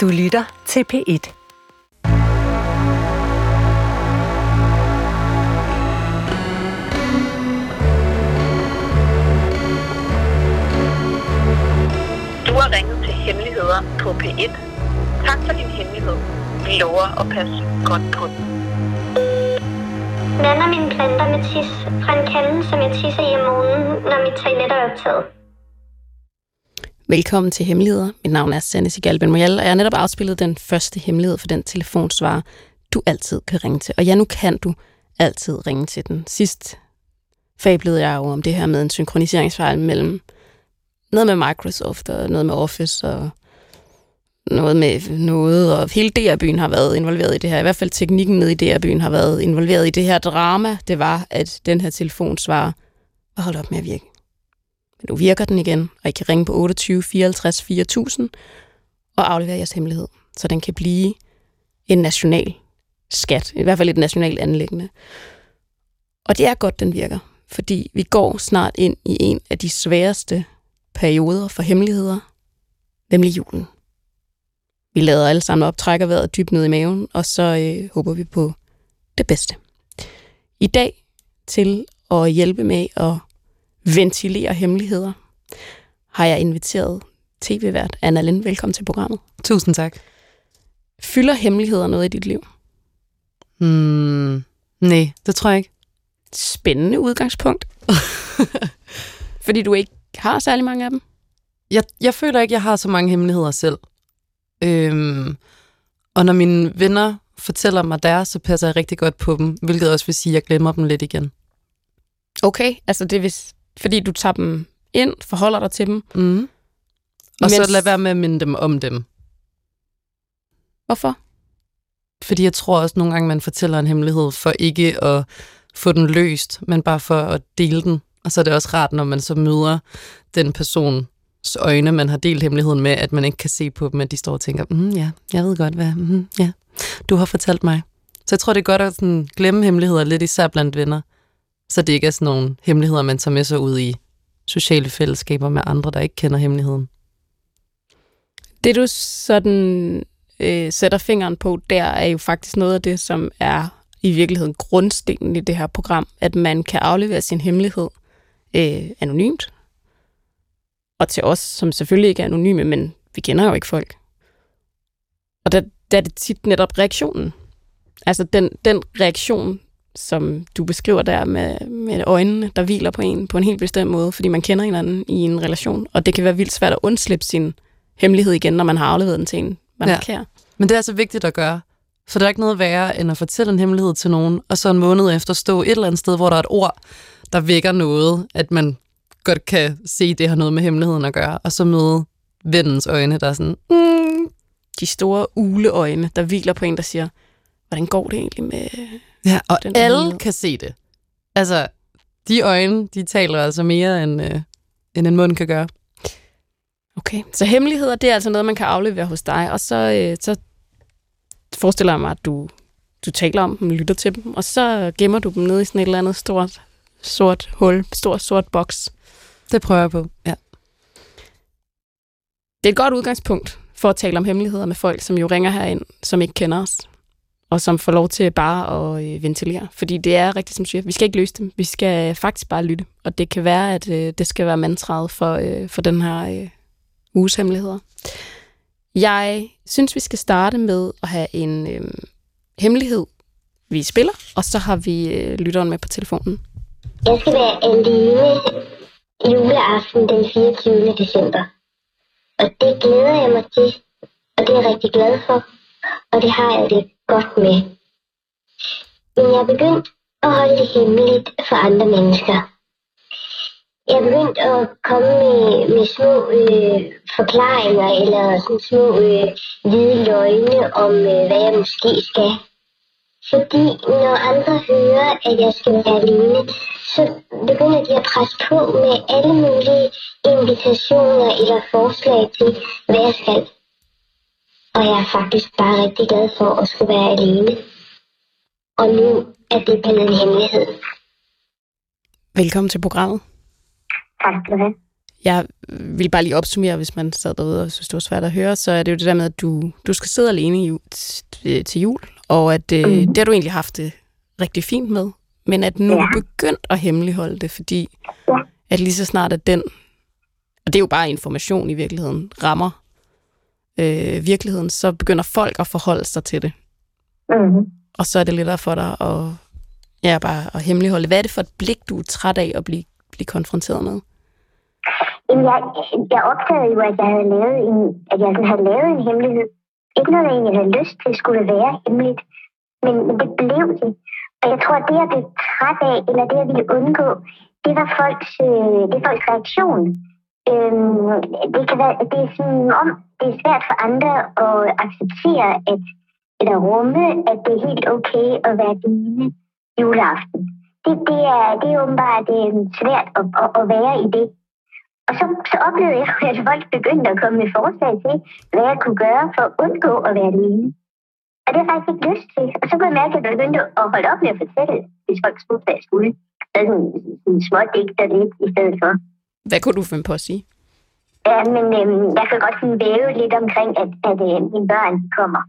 Du lytter til P1. Du har ringet til Hemmeligheder på P1. Tak for din hemmelighed. Vi lover at passe godt på den. Blander mine planter med tis fra en kande, som jeg tisser i om morgenen, når mit toilet er optaget. Velkommen til Hemmeligheder. Mit navn er Sanne Sigalben Moyal, og jeg har netop afspillet den første hemmelighed for den telefonsvarer, du altid kan ringe til. Og ja, nu kan du altid ringe til den. Sidst fablede jeg jo om det her med en synkroniseringsfejl mellem noget med Microsoft og noget med Office og noget med noget, og hele DR-byen har været involveret i det her. I hvert fald teknikken nede i DR-byen har været involveret i det her drama. Det var, at den her telefonsvarer var holdt op med at virke. Men nu virker den igen, og I kan ringe på 28 54 4000 og aflevere jeres hemmelighed, så den kan blive en national skat, i hvert fald et nationalt anlæggende. Og det er godt, den virker, fordi vi går snart ind i en af de sværeste perioder for hemmeligheder, nemlig julen. Vi lader alle sammen op, trækker vejret dybt ned i maven, og så øh, håber vi på det bedste. I dag til at hjælpe med at ventilere hemmeligheder, har jeg inviteret tv-vært Anna Lind. Velkommen til programmet. Tusind tak. Fylder hemmeligheder noget i dit liv? Mm, nej, det tror jeg ikke. Spændende udgangspunkt. Fordi du ikke har særlig mange af dem. Jeg, jeg føler ikke, jeg har så mange hemmeligheder selv. Øhm, og når mine venner fortæller mig deres, så passer jeg rigtig godt på dem, hvilket også vil sige, at jeg glemmer dem lidt igen. Okay, altså det hvis, fordi du tager dem ind, forholder dig til dem. Mm. Og Mens- så lad være med at minde dem om dem. Hvorfor? Fordi jeg tror også nogle gange, man fortæller en hemmelighed for ikke at få den løst, men bare for at dele den. Og så er det også rart, når man så møder den persons øjne, man har delt hemmeligheden med, at man ikke kan se på dem, at de står og tænker, mm, ja, jeg ved godt, hvad mm, ja, du har fortalt mig. Så jeg tror, det er godt at sådan, glemme hemmeligheder lidt, især blandt venner. Så det ikke er sådan nogle hemmeligheder, man tager med sig ud i sociale fællesskaber med andre, der ikke kender hemmeligheden. Det du sådan øh, sætter fingeren på der, er jo faktisk noget af det, som er i virkeligheden grundstenen i det her program, at man kan aflevere sin hemmelighed øh, anonymt. Og til os, som selvfølgelig ikke er anonyme, men vi kender jo ikke folk. Og der, der er det tit netop reaktionen. Altså den, den reaktion, som du beskriver der med, med øjnene, der hviler på en på en helt bestemt måde, fordi man kender hinanden i en relation, og det kan være vildt svært at undslippe sin hemmelighed igen, når man har afleveret den til en, man ja. Ja. er kær. Men det er så vigtigt at gøre. For der er ikke noget værre, end at fortælle en hemmelighed til nogen, og så en måned efter stå et eller andet sted, hvor der er et ord, der vækker noget, at man godt kan se, det har noget med hemmeligheden at gøre, og så møde vennens øjne, der er sådan, Mm, de store uleøjne, der hviler på en, der siger, hvordan går det egentlig med... ja, og Den alle hemmelighed. kan se det. Altså, de øjne, de taler altså mere, end, øh, end en mund kan gøre. Okay, så hemmeligheder, det er altså noget, man kan aflevere hos dig, og så, øh, så forestiller jeg mig, at du, du taler om dem, lytter til dem, og så gemmer du dem nede i sådan et eller andet stort, sort hul, stor sort boks. Det prøver jeg på, ja. Det er et godt udgangspunkt for at tale om hemmeligheder med folk, som jo ringer herind, som ikke kender os, og som får lov til bare at øh, ventilere. Fordi det er rigtigt, som siger, vi skal ikke løse dem, vi skal faktisk bare lytte. Og det kan være, at øh, det skal være mantraet for, øh, for den her øh, uges hemmeligheder. Jeg synes, vi skal starte med at have en øh, hemmelighed, vi spiller, og så har vi øh, lytteren med på telefonen. Jeg skal være alene juleaften den 24. december. Og det glæder jeg mig til, og det er jeg rigtig glad for, og det har jeg lidt godt med. Men jeg er begyndt at holde det hemmeligt for andre mennesker. Jeg er begyndt at komme med, med små øh, forklaringer eller sådan små øh, hvide løgne om, øh, hvad jeg måske skal. Fordi når andre hører, at jeg skal være alene, så begynder de at presse på med alle mulige invitationer eller forslag til, hvad jeg skal. Og jeg er faktisk bare rigtig glad for at skulle være alene. Og nu er det blevet en hemmelighed. Velkommen til programmet. Tak skal du have. jeg vil bare lige opsummere, hvis man sad derude og synes, det var svært at høre, så er det jo det der med, at du, du skal sidde alene i, til jul, og at øh, mm. det har du egentlig haft det rigtig fint med, men at nu ja. er du begyndt at hemmeligholde det, fordi ja. at lige så snart at den, og det er jo bare information i virkeligheden, rammer øh, virkeligheden, så begynder folk at forholde sig til det. Mm. Og så er det lettere for dig at, ja, bare at hemmeligholde. Hvad er det for et blik, du er træt af at blive, blive konfronteret med? Jamen, jeg, jeg opdagede jo, at jeg havde lavet en, at jeg sådan havde lavet en hemmelighed. Ikke noget, jeg egentlig havde lyst til skulle være hemmeligt, men, men det blev det. Og jeg tror, at det, jeg blev træt af, eller det, jeg ville undgå, det var folks, øh, det er folks reaktion. Øhm, det, kan være, det er sådan om, det er svært for andre at acceptere, at, eller rumme, at det er helt okay at være dine juleaften. Det, det, er, det er åbenbart det er svært at, at, at være i det. Og så, så oplevede jeg, at folk begyndte at komme med forslag til, hvad jeg kunne gøre for at undgå at være alene. Og det har jeg faktisk ikke lyst til. Og så kunne jeg mærke, at jeg begyndte at holde op med at fortælle, hvis folk spurgte, hvad jeg skulle. Sådan en små digter lidt i stedet for. Hvad kunne du finde på at sige? Ja, men øhm, jeg kan godt sådan væve lidt omkring, at, at øh, mine børn kommer.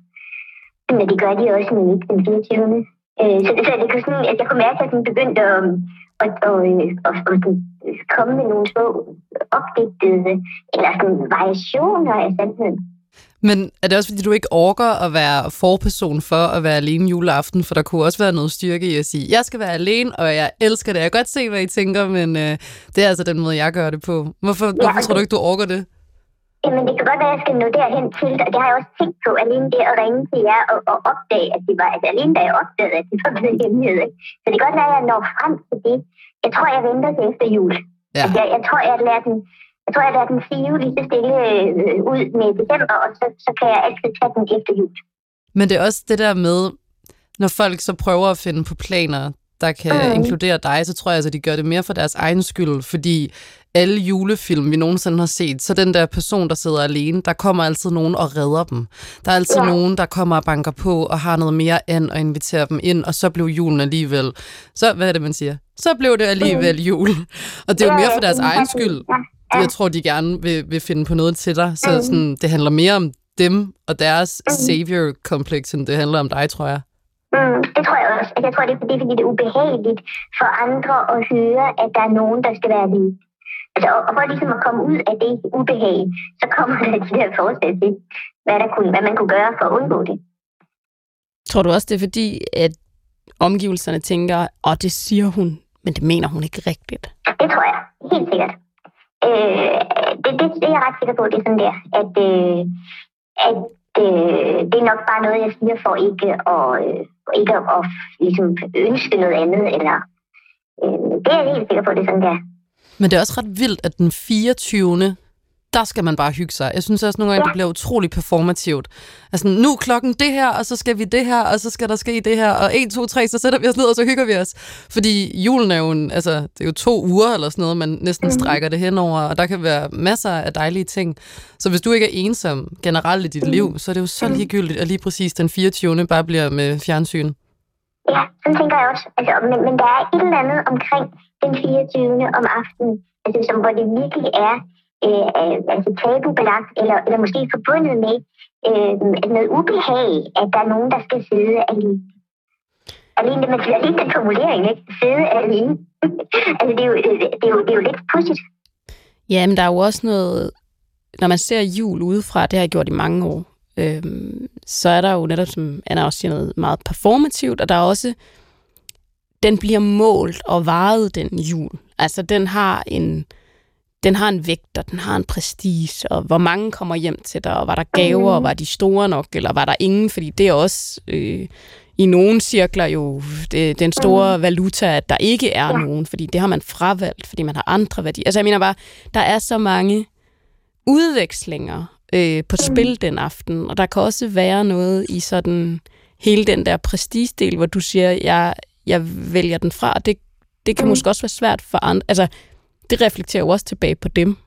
Men det gør de også med den 24. Øh, så, så det kunne sådan, at jeg kunne mærke, at den begyndte at, at, at, at, at, at komme med nogle små opdigtede eller sådan variationer af sandheden. Men er det også, fordi du ikke orker at være forperson for at være alene juleaften? For der kunne også være noget styrke i at sige, jeg skal være alene, og jeg elsker det. Jeg kan godt se, hvad I tænker, men øh, det er altså den måde, jeg gør det på. Hvorfor, ja, hvorfor tror du ikke, du orker det? Jamen, det kan godt være, at jeg skal nå derhen til, og det har jeg også tænkt på, alene det at ringe til jer og, og opdage, at det var, altså alene da jeg opdagede, at det var blevet hemmelighed. Så det kan godt være, at jeg når frem til det. Jeg tror, jeg venter til efter jul. Ja. Altså, jeg, jeg tror, jeg lader den, jeg tror, jeg lader den sive lige så stille øh, ud med december, og så, så kan jeg altid tage den efter jul. Men det er også det der med, når folk så prøver at finde på planer, der kan mm. inkludere dig, så tror jeg, at altså, de gør det mere for deres egen skyld, fordi alle julefilm, vi nogensinde har set, så den der person, der sidder alene, der kommer altid nogen og redder dem. Der er altid ja. nogen, der kommer og banker på og har noget mere an og inviterer dem ind, og så blev julen alligevel. Så, hvad er det, man siger? Så blev det alligevel mm. jul. Og det er jo mere for deres egen skyld. Jeg tror, de gerne vil, vil finde på noget til dig. Så mm. sådan, det handler mere om dem og deres mm. savior-kompleks, end det handler om dig, tror jeg. Mm, det tror jeg også. Altså, jeg tror, det er fordi, det er ubehageligt for andre at høre, at der er nogen, der skal være lige. Altså, og for ligesom at komme ud af det ubehag, så kommer der de der forslag til, hvad, der kunne, hvad man kunne gøre for at undgå det. Tror du også, det er fordi, at omgivelserne tænker, og det siger hun, men det mener hun ikke rigtigt? Det tror jeg, helt sikkert. Øh, det, det, det er jeg ret sikker på, det er sådan der, at, øh, at øh, det er nok bare noget, jeg siger for ikke at, øh, ikke at, at ligesom ønske noget andet, eller øh, det er jeg helt sikker på, det er sådan der. Men det er også ret vildt, at den 24 der skal man bare hygge sig. Jeg synes også nogle gange, ja. det bliver utrolig performativt. Altså, nu er klokken det her, og så skal vi det her, og så skal der ske det her, og 1, 2, 3, så sætter vi os ned, og så hygger vi os. Fordi julen er jo, en, altså, det er jo to uger eller sådan noget, man næsten mm. strækker det henover, og der kan være masser af dejlige ting. Så hvis du ikke er ensom generelt i dit mm. liv, så er det jo så mhm. ligegyldigt, at lige præcis den 24. bare bliver med fjernsyn. Ja, sådan tænker jeg også. Altså, men, men der er et eller andet omkring den 24. om aftenen, altså, som, hvor det virkelig er øh, altså tabubelagt, eller, eller måske forbundet med øh, noget ubehag, at der er nogen, der skal sidde alene. Alene, man siger lige den formulering, ikke? Sidde alene. altså, det er, jo, det, er jo, det er jo lidt pudsigt. Ja, men der er jo også noget, når man ser jul udefra, det har jeg gjort i mange år, øhm, så er der jo netop, som Anna også siger, noget meget performativt, og der er også, den bliver målt og varet, den jul. Altså, den har en, den har en vægt, og den har en prestige, og hvor mange kommer hjem til dig, og var der gaver, og var de store nok, eller var der ingen, fordi det er også øh, i nogle cirkler jo det, den store valuta, at der ikke er nogen, fordi det har man fravalgt, fordi man har andre værdier. Altså jeg mener bare, der er så mange udvekslinger øh, på spil den aften, og der kan også være noget i sådan hele den der prestige-del, hvor du siger, jeg, jeg vælger den fra, det, det kan måske også være svært for andre. Altså, det reflekterer jo også tilbage på dem,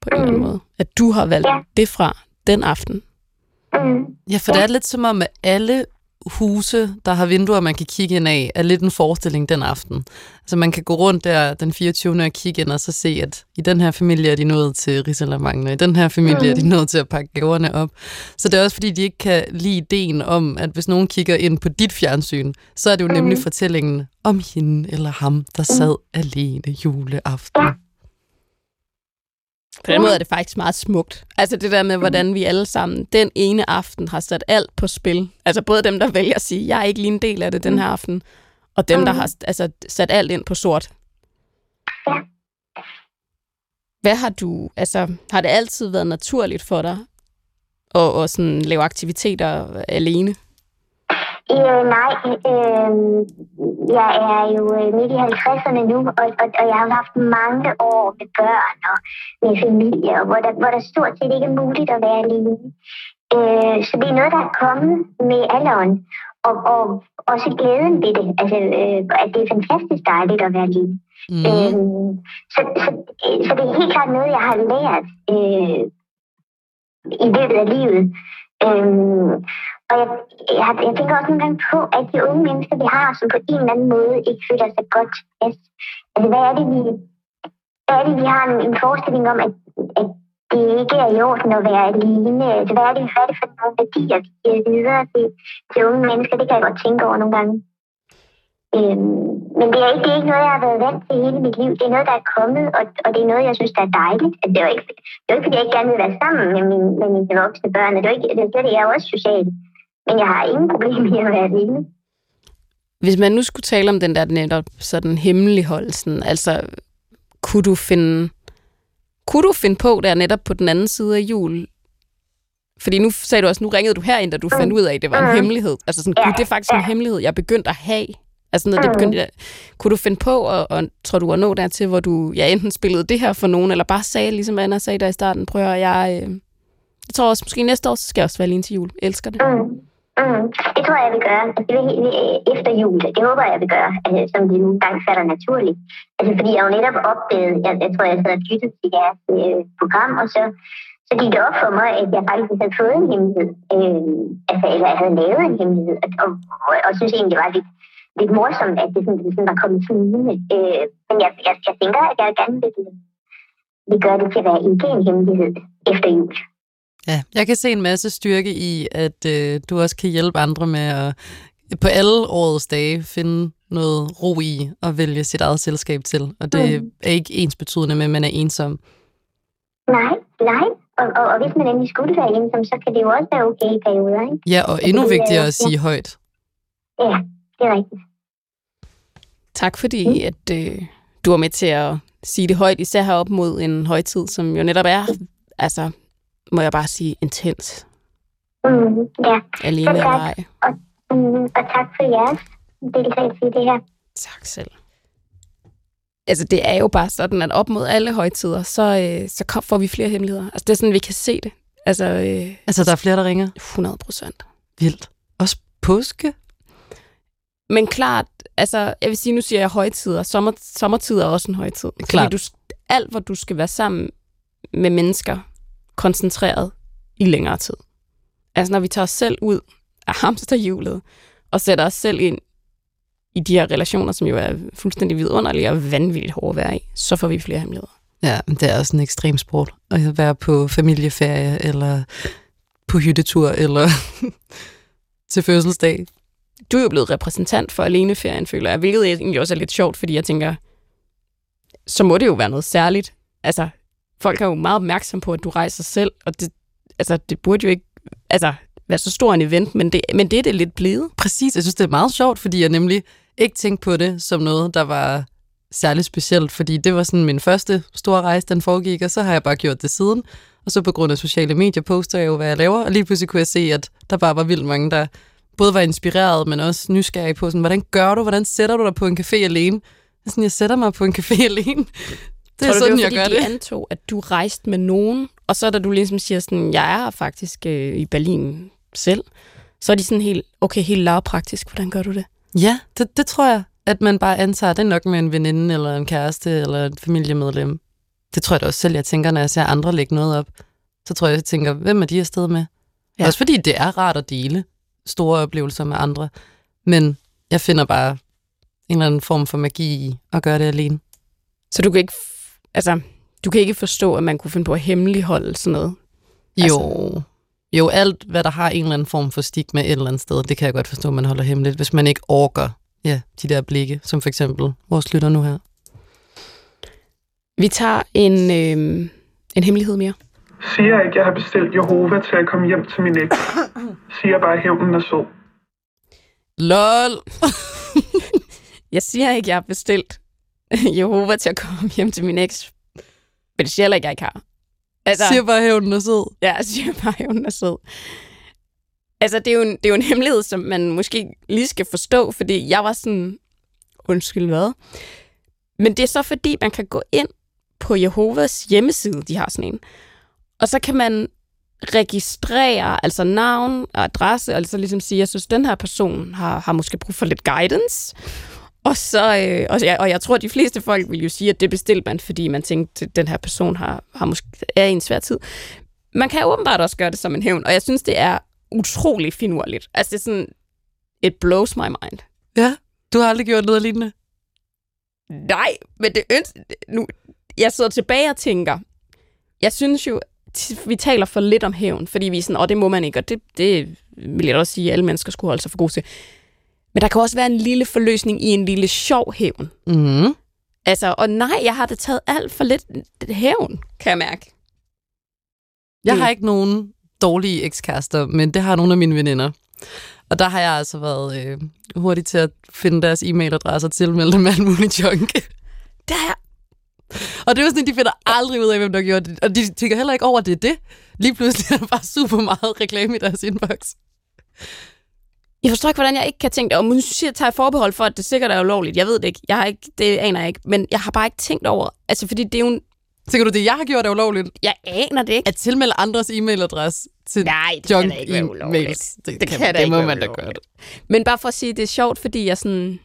på en mm. eller anden mm. måde. At du har valgt ja. det fra den aften. Mm. Ja, for ja. det er lidt som om, at alle huse, der har vinduer, man kan kigge ind af, er lidt en forestilling den aften. Altså man kan gå rundt der den 24. og kigge ind og så se, at i den her familie er de nået til Rigsalermangen, og i den her familie er de nået til at pakke gaverne op. Så det er også fordi, de ikke kan lide ideen om, at hvis nogen kigger ind på dit fjernsyn, så er det jo nemlig fortællingen om hende eller ham, der sad alene juleaften. På den måde er det faktisk meget smukt. Altså det der med, hvordan vi alle sammen den ene aften har sat alt på spil. Altså både dem, der vælger at sige, jeg er ikke lige en del af det den her aften, og dem, der har altså, sat alt ind på sort. Hvad har du, altså har det altid været naturligt for dig at, at sådan lave aktiviteter alene? Øh, nej, øh, jeg er jo øh, midt i 50'erne nu, og, og, og jeg har haft mange år med børn og med familie, hvor der, hvor der stort set ikke er muligt at være alene. Øh, så det er noget, der er kommet med alderen, og, og også glæden ved det, altså øh, at det er fantastisk dejligt at være alene. Mm. Øh, så, så, så det er helt klart noget, jeg har lært øh, i løbet af livet. Øh, og jeg, jeg, jeg tænker også nogle gange på, at de unge mennesker, vi har, som på en eller anden måde ikke føler sig godt tilpas. Altså, hvad er det, vi, hvad er det, vi har en, en forestilling om, at, at det ikke er i orden at være alene? Altså, hvad er det, hvad er det for nogle værdier, vi giver videre til, til unge mennesker? Det kan jeg godt tænke over nogle gange. Øhm, men det er, ikke, det er ikke noget, jeg har været vant til hele mit liv. Det er noget, der er kommet, og, og det er noget, jeg synes, der er dejligt. At det, er ikke, det er ikke, fordi jeg ikke gerne vil være sammen med, mine, med mine voksne børn. Det er ikke, det, det, jeg er jo også social. Men jeg har ingen problem med at være alene. Hvis man nu skulle tale om den der netop sådan hemmeligholdelsen, altså kunne du finde kunne du finde på der netop på den anden side af jul? Fordi nu sagde du også, nu ringede du herind, da du fandt ud af, at det var en mm. hemmelighed. Altså sådan, gud, det er faktisk en hemmelighed, jeg begyndte at have. Altså noget, det begyndte, at, kunne du finde på, og, og tror du at nå dertil, hvor du ja, enten spillede det her for nogen, eller bare sagde, ligesom Anna sagde der i starten, prøv at jeg, øh, jeg tror også, måske næste år, så skal jeg også være alene til jul. Jeg elsker det. Mm. Mm, det tror jeg, jeg vil gøre. Altså, det vil, øh, efter jul. Det håber jeg, jeg vil gøre, altså, som det nu gang falder naturligt. Altså, fordi jeg jo netop opdagede, jeg, jeg tror, jeg sad og lyttede til jeres øh, program, og så, så gik det op for mig, at jeg faktisk havde fået en hemmelighed. Øh, altså, eller jeg havde lavet en hemmelighed, og, og, og, og synes egentlig, det var lidt, lidt morsomt, at det sådan, det sådan var kommet flydende. Øh, men jeg, jeg, jeg tænker, at jeg gerne vil, vil gøre det til at være ikke en hemmelighed efter jul. Ja, jeg kan se en masse styrke i, at øh, du også kan hjælpe andre med at på alle årets dage finde noget ro i at vælge sit eget selskab til. Og det mm. er ikke ens betydende med, at man er ensom. Nej, nej. Og, og, og hvis man endelig skulle være ensom, så kan det jo også være okay i perioder, ikke? Ja, og endnu det, vigtigere at sige ja. højt. Ja, det er rigtigt. Tak fordi, mm. at øh, du var med til at sige det højt, især herop mod en højtid, som jo netop er altså må jeg bare sige, intens. Mm, ja. Alene eller ej. Og, mm, og tak for jeres deltagelse i det her. Tak selv. Altså, det er jo bare sådan, at op mod alle højtider, så, øh, så kom, får vi flere hemmeligheder. Altså, det er sådan, vi kan se det. Altså, øh, altså der er flere, der ringer? 100 procent. Vildt. Også påske? Men klart, altså, jeg vil sige, nu siger jeg højtider. Sommer, sommertid er også en højtid. Klart. Fordi du, alt, hvor du skal være sammen med mennesker, koncentreret i længere tid. Altså når vi tager os selv ud af hamsterhjulet og sætter os selv ind i de her relationer, som jo er fuldstændig vidunderlige og vanvittigt hårde at være i, så får vi flere hemmeligheder. Ja, men det er også en ekstrem sport at være på familieferie, eller på hyttetur, eller til fødselsdag. Du er jo blevet repræsentant for aleneferien, føler jeg, hvilket egentlig også er lidt sjovt, fordi jeg tænker, så må det jo være noget særligt. Altså, folk er jo meget opmærksom på, at du rejser selv, og det, altså, det burde jo ikke altså, være så stor en event, men det, men det er det lidt blevet. Præcis, jeg synes, det er meget sjovt, fordi jeg nemlig ikke tænkte på det som noget, der var særligt specielt, fordi det var sådan min første store rejse, den foregik, og så har jeg bare gjort det siden. Og så på grund af sociale medier poster jeg jo, hvad jeg laver, og lige pludselig kunne jeg se, at der bare var vildt mange, der både var inspireret, men også nysgerrige på, sådan, hvordan gør du, hvordan sætter du dig på en café alene? Sådan, jeg sætter mig på en café alene. Det er Tror sådan, du, det var, jeg gør de det. antog, at du rejste med nogen, og så da du ligesom siger sådan, jeg er faktisk øh, i Berlin selv, så er de sådan helt, okay, helt lavpraktisk, hvordan gør du det? Ja, det, det tror jeg, at man bare antager, det er nok med en veninde, eller en kæreste, eller et familiemedlem. Det tror jeg da også selv, jeg tænker, når jeg ser andre lægge noget op. Så tror jeg, jeg tænker, hvem er de afsted med? Ja. Også fordi det er rart at dele, store oplevelser med andre. Men jeg finder bare en eller anden form for magi i at gøre det alene. Så du kan ikke, altså, du kan ikke forstå, at man kunne finde på at hemmeligholde sådan noget? Jo, Altså- jo, alt hvad der har en eller anden form for stigma et eller andet sted, det kan jeg godt forstå, at man holder hemmeligt, hvis man ikke orker ja, de der blikke, som for eksempel vores lytter nu her. Vi tager en, øh, en hemmelighed mere. Siger ikke, jeg har bestilt Jehova til at komme hjem til min eks. Siger bare, at hævnen er sød. LOL! Jeg siger ikke, jeg har bestilt Jehova til at komme hjem til min eks. Men det siger heller ikke, jeg ikke har. Altså, Siger bare hævnen er sød. Ja, siger bare, hun er sød. Altså, det er, jo en, det er jo en hemmelighed, som man måske lige skal forstå, fordi jeg var sådan, undskyld hvad? Men det er så fordi, man kan gå ind på Jehovas hjemmeside, de har sådan en, og så kan man registrere, altså navn og adresse, og så ligesom sige, jeg synes, den her person har, har måske brug for lidt guidance. Og, så, øh, og, jeg, og jeg tror, at de fleste folk vil jo sige, at det bestilte man, fordi man tænkte, at den her person har, har måske, er i en svær tid. Man kan åbenbart også gøre det som en hævn, og jeg synes, det er utrolig finurligt. Altså, det er sådan, it blows my mind. Ja, du har aldrig gjort noget lignende. Nej, men det ønsker... Nu, jeg sidder tilbage og tænker, jeg synes jo, vi taler for lidt om hævn, fordi vi er sådan, åh, det må man ikke, og det, det vil jeg også sige, at alle mennesker skulle holde sig for gode til. Men der kan også være en lille forløsning i en lille sjov hævn. Mm. Altså, og nej, jeg har det taget alt for lidt hævn, kan jeg mærke. Jeg Mm. har ikke nogen dårlige ekskærester, men det har nogle af mine veninder. Og der har jeg altså været øh, hurtig til at finde deres e-mailadresser og tilmelde dem alt muligt junk. Det er Og det er jo sådan, at de finder aldrig ud af, hvem der gjorde det. Og de tænker heller ikke over, at det er det. Lige pludselig er der bare super meget reklame i deres inbox. Jeg forstår ikke, hvordan jeg ikke kan tænke det. Og nu siger tager jeg forbehold for, at det sikkert er ulovligt. Jeg ved det ikke. Jeg har ikke. Det aner jeg ikke. Men jeg har bare ikke tænkt over... Altså, fordi det er jo... En, Tænker du, det jeg har gjort er ulovligt? jeg aner det ikke. At tilmelde andres e-mailadresse til Nej, det junk kan da ikke være ulovligt. e-mails. Det, Det kan, kan da det ikke må være man da gøre. Men bare for at sige, det er sjovt, fordi jeg sådan...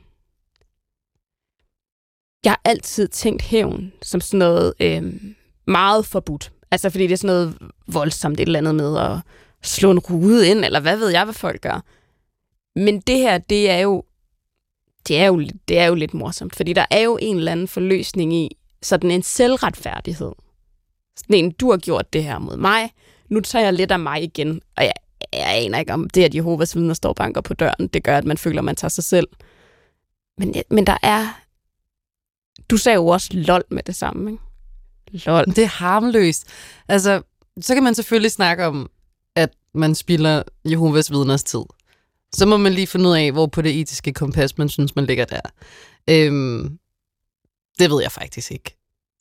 Jeg har altid tænkt hævn som sådan noget øhm, meget forbudt. Altså, fordi det er sådan noget voldsomt et eller andet med at slå en rude ind, eller hvad ved jeg, hvad folk gør. Men det her, det er jo det er jo, det er jo lidt morsomt, fordi der er jo en eller anden forløsning i sådan en selvretfærdighed. Sådan en, du har gjort det her mod mig, nu tager jeg lidt af mig igen, og jeg, jeg aner ikke om det, at Jehovas vidner står og banker på døren, det gør, at man føler, at man tager sig selv. Men, men der er... Du sagde jo også lol med det samme, ikke? Lol. Det er harmløst. Altså, så kan man selvfølgelig snakke om, at man spilder Jehovas vidners tid. Så må man lige finde ud af, hvor på det etiske kompas, man synes, man ligger der. Øhm, det ved jeg faktisk ikke.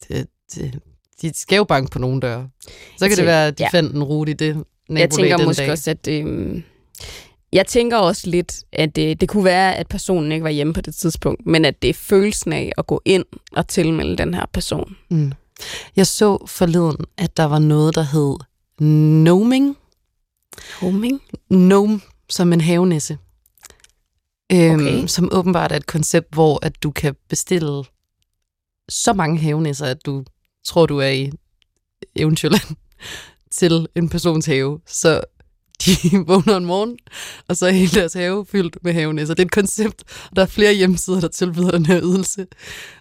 Det, det, de skal jo banke på nogle døre. Så kan det tænker- være, at de ja. fandt en rute i det Jeg tænker den måske dag. også, at... Øhm, jeg tænker også lidt, at det, det kunne være, at personen ikke var hjemme på det tidspunkt, men at det er følelsen af at gå ind og tilmelde den her person. Mm. Jeg så forleden, at der var noget, der hed noming. Homing? Gnome som en havenisse. Øhm, Okay. Som åbenbart er et koncept, hvor at du kan bestille så mange havenisser, at du tror, du er i Eventyrland til en persons have. Så de vågner en morgen, og så er hele deres have fyldt med havenisser. Det er et koncept, og der er flere hjemmesider, der tilbyder den her ydelse.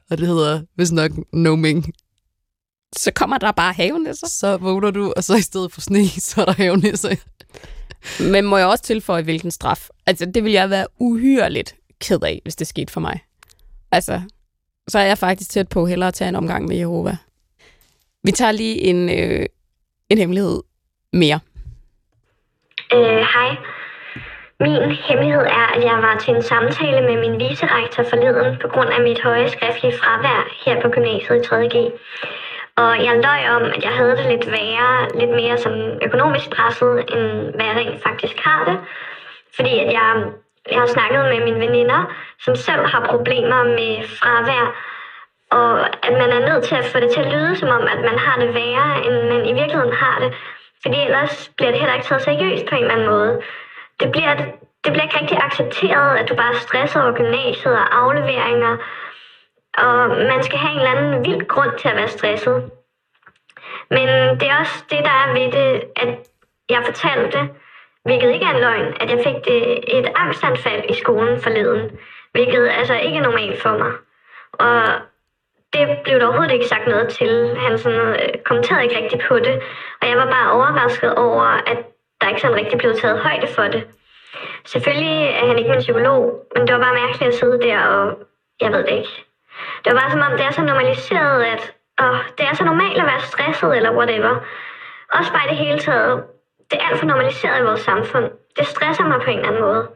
Og det hedder, hvis nok, Gnoming. Så kommer der bare havenisser. Så vågner du, og så i stedet for sne, så er der havenisser. Men må jeg også tilføje, hvilken straf? Altså, det vil jeg være uhyreligt ked af, hvis det skete for mig. Altså, så er jeg faktisk tæt på hellere at tage en omgang med Jehova. Vi tager lige en, øh, en hemmelighed mere. Øh, hej. Min hemmelighed er, at jeg var til en samtale med min vicerektor forleden på grund af mit høje skriftlige fravær her på gymnasiet i 3.G. Og jeg løj om, at jeg havde det lidt værre, lidt mere som økonomisk presset, end hvad jeg rent faktisk har det. Fordi at jeg, jeg har snakket med mine veninder, som selv har problemer med fravær, og at man er nødt til at få det til at lyde som om, at man har det værre, end man i virkeligheden har det. Fordi ellers bliver det heller ikke taget seriøst på en eller anden måde. Det bliver, det bliver ikke rigtig accepteret, at du bare stresser over gymnasiet og afleveringer, og man skal have en eller anden vild grund til at være stresset. Men det er også det, der er ved det, at jeg fortalte hvilket ikke er en løgn, at jeg fik det, et angstanfald i skolen forleden, hvilket altså ikke er normalt for mig. Og det blev der overhovedet ikke sagt noget til. Han sådan, øh, kommenterede ikke rigtigt på det, og jeg var bare overrasket over, at der ikke sådan rigtig blev taget højde for det. Selvfølgelig er han ikke min psykolog, men det var bare mærkeligt at sidde der, og jeg ved det ikke. Det var bare som om, det er så normaliseret, at åh, det er så normalt at være stresset eller whatever. Også bare i det hele taget. Det er alt for normaliseret i vores samfund. Det stresser mig på en eller anden måde.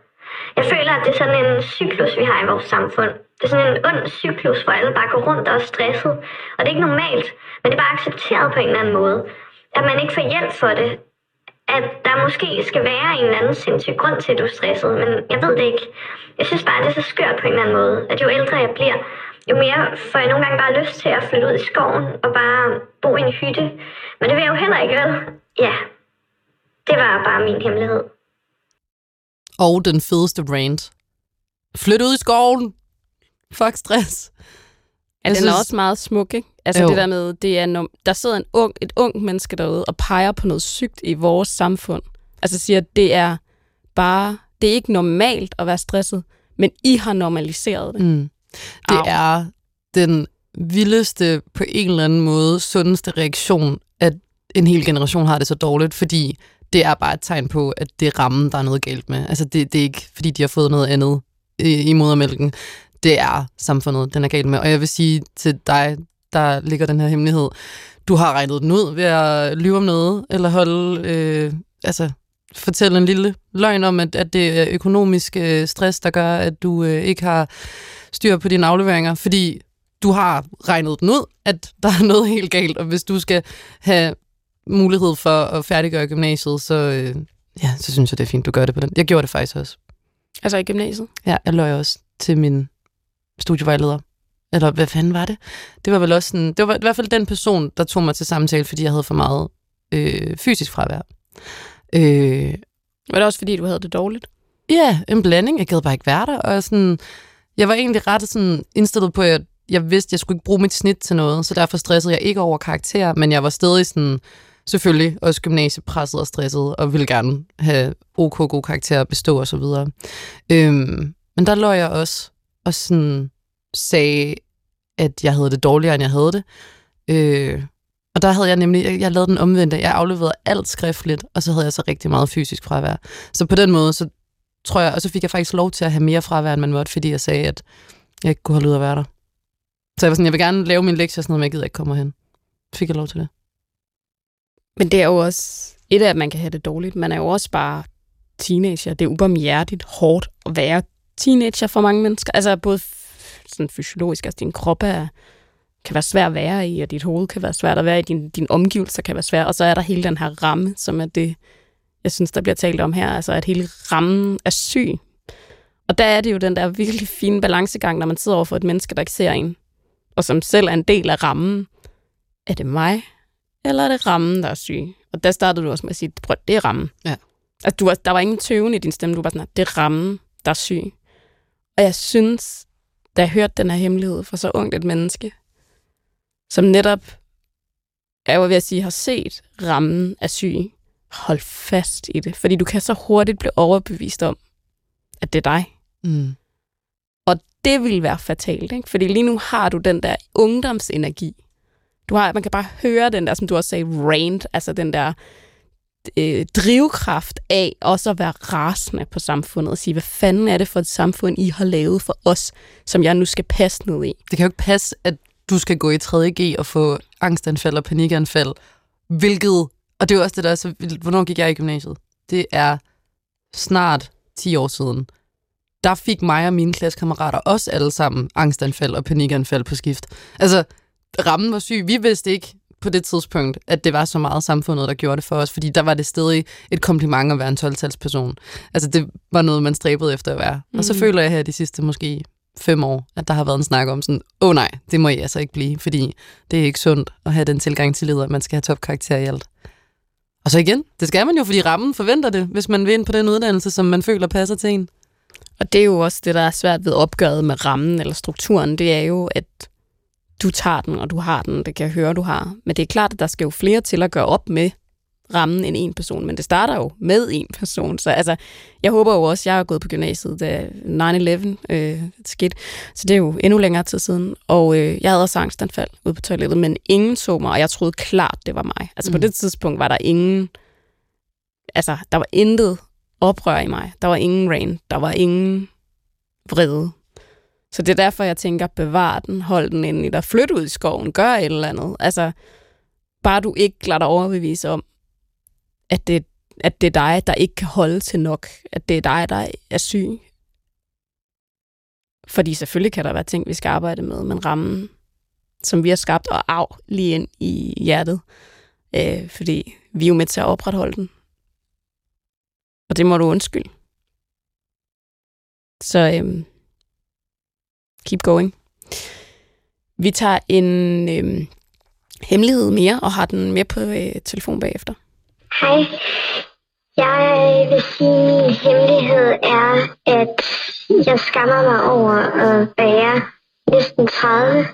Jeg føler, at det er sådan en cyklus, vi har i vores samfund. Det er sådan en ond cyklus, hvor alle bare går rundt og er stresset. Og det er ikke normalt, men det er bare accepteret på en eller anden måde. At man ikke får hjælp for det. At der måske skal være en eller anden sindssyg grund til, at du er stresset, men jeg ved det ikke. Jeg synes bare, at det er så skørt på en eller anden måde, at jo ældre jeg bliver, jo mere får jeg nogle gange bare lyst til at flytte ud i skoven og bare bo i en hytte. Men det vil jeg jo heller ikke, vel? Ja, det var bare min hemmelighed. Og den fedeste rant. Flyt ud i skoven! Fuck stress. Ja, den synes... er også meget smuk, ikke? Altså jo. det der med, det er, når der sidder en ung, et ung menneske derude og peger på noget sygt i vores samfund. Altså siger, at det er bare, det er ikke normalt at være stresset, men I har normaliseret det. Mm. Det Au. er den vildeste, på en eller anden måde, sundeste reaktion, at en hel generation har det så dårligt, fordi det er bare et tegn på, at det er rammen, der er noget galt med. Altså, det, det er ikke, fordi de har fået noget andet i, i modermælken. Det er samfundet, den er galt med. Og jeg vil sige til dig, der ligger den her hemmelighed, du har regnet den ud ved at lyve om noget, eller holde, øh, altså, fortælle en lille løgn om, at, at det er økonomisk øh, stress, der gør, at du øh, ikke har styr på dine afleveringer, fordi du har regnet den ud, at der er noget helt galt, og hvis du skal have mulighed for at færdiggøre gymnasiet, så, øh, ja, så synes jeg, det er fint, du gør det på den. Jeg gjorde det faktisk også. Altså i gymnasiet? Ja, jeg løj også til min studievejleder. Eller hvad fanden var det? Det var vel også sådan, det var i hvert fald den person, der tog mig til samtale, fordi jeg havde for meget øh, fysisk fravær. Øh, var det også fordi, du havde det dårligt? Ja, en blanding. Jeg gad bare ikke være der. Og sådan, jeg var egentlig ret sådan indstillet på, at jeg vidste, at jeg skulle ikke bruge mit snit til noget, så derfor stressede jeg ikke over karakter, men jeg var stadig sådan, selvfølgelig også gymnasiepresset og stresset, og ville gerne have OK god karakter at bestå og så videre. Øhm, men der lå jeg også og sådan sagde, at jeg havde det dårligere, end jeg havde det. Øh, der havde jeg nemlig, jeg, jeg lavede den omvendte, jeg afleverede alt skriftligt, og så havde jeg så rigtig meget fysisk fravær. Så på den måde, så tror jeg, og så fik jeg faktisk lov til at have mere fravær, end man måtte, fordi jeg sagde, at jeg ikke kunne holde ud at være der. Så jeg var sådan, jeg vil gerne lave min lektie, sådan noget, men jeg gider ikke komme hen. Fik jeg lov til det. Men det er jo også, et af, at man kan have det dårligt, man er jo også bare teenager. Det er ubarmhjertigt hårdt at være teenager for mange mennesker. Altså både sådan fysiologisk, altså din krop er, kan være svær at være i, og dit hoved kan være svært at være i, din, din omgivelser kan være svært, og så er der hele den her ramme, som er det, jeg synes, der bliver talt om her, altså at hele rammen er syg. Og der er det jo den der virkelig fine balancegang, når man sidder over for et menneske, der ikke ser en, og som selv er en del af rammen. Er det mig, eller er det rammen, der er syg? Og der startede du også med at sige, prøv, det er rammen. Ja. Altså, du, der var ingen tøven i din stemme, du var sådan, det er rammen, der er syg. Og jeg synes, da jeg hørte den her hemmelighed for så ungt et menneske, som netop, jeg var ved at sige, har set rammen af syg, hold fast i det. Fordi du kan så hurtigt blive overbevist om, at det er dig. Mm. Og det vil være fatalt, ikke? Fordi lige nu har du den der ungdomsenergi. Du har, man kan bare høre den der, som du også sagde, rant, altså den der øh, drivkraft af også at være rasende på samfundet og sige, hvad fanden er det for et samfund, I har lavet for os, som jeg nu skal passe ned i? Det kan jo ikke passe, at du skal gå i 3.G og få angstanfald og panikanfald, hvilket, og det er jo også det, der er så vildt. Hvornår gik jeg i gymnasiet? Det er snart 10 år siden. Der fik mig og mine klassekammerater også alle sammen angstanfald og panikanfald på skift. Altså, rammen var syg. Vi vidste ikke, på det tidspunkt, at det var så meget samfundet, der gjorde det for os, fordi der var det stadig et kompliment at være en 12-talsperson. Altså det var noget, man stræbede efter at være. Mm. Og så mm. føler jeg her de sidste måske fem år, at der har været en snak om sådan, åh oh, nej, det må I altså ikke blive, fordi det er ikke sundt at have den tilgang til livet, at man skal have topkarakter i alt. Og så igen, det skal man jo, fordi rammen forventer det, hvis man vil ind på den uddannelse, som man føler passer til en. Og det er jo også det, der er svært ved opgøret med rammen eller strukturen, det er jo, at du tager den, og du har den, det kan jeg høre, du har. Men det er klart, at der skal jo flere til at gøre op med rammen end en person, men det starter jo med en person. Så altså, jeg håber jo også, jeg har gået på gymnasiet, da 9-11 øh, skete, så det er jo endnu længere tid siden. Og øh, jeg havde også angstanfald ude på toilettet, men ingen så mig, og jeg troede klart, det var mig. Altså mm. på det tidspunkt var der ingen, altså der var intet oprør i mig. Der var ingen rain, der var ingen vrede. Så det er derfor, jeg tænker, bevar den, hold den inde i dig, flyt ud i skoven, gør et eller andet. Altså, bare du ikke lader dig overbevise om, at det, at det er dig, der ikke kan holde til nok. At det er dig, der er syg. Fordi selvfølgelig kan der være ting, vi skal arbejde med, men rammen, som vi har skabt, og af lige ind i hjertet. Øh, fordi vi er jo med til at opretholde den. Og det må du undskylde. Så øhm, keep going. Vi tager en øhm, hemmelighed mere og har den med på øh, telefon bagefter. Hej. Jeg vil sige, at min hemmelighed er, at jeg skammer mig over at være næsten 30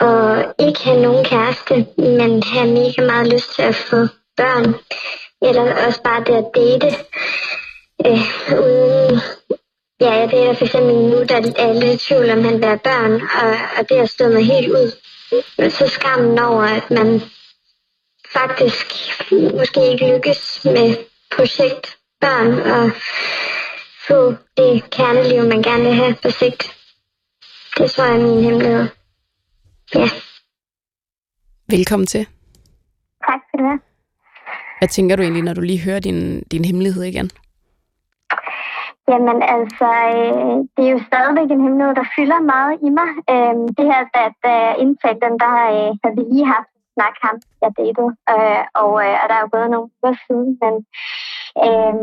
og ikke have nogen kæreste, men have mega meget lyst til at få børn. Eller også bare det at date. Øh, uden Ja, jeg dater for eksempel nu, der er lidt i tvivl om, han vil have børn, og, og det har stået mig helt ud. Så skammen over, at man faktisk måske ikke lykkes med projekt børn og få det kerneliv, man gerne vil have på sigt. Det tror jeg er min hemmelighed. Ja. Velkommen til. Tak for det. Hvad tænker du egentlig, når du lige hører din, din hemmelighed igen? Jamen altså, øh, det er jo stadigvæk en hemmelighed, der fylder meget i mig. Øh, det her, da indtalte den, der øh, havde vi lige haft en snak ham, jeg datede, øh, og, øh, og der er jo gået nogle uger siden, men, øh,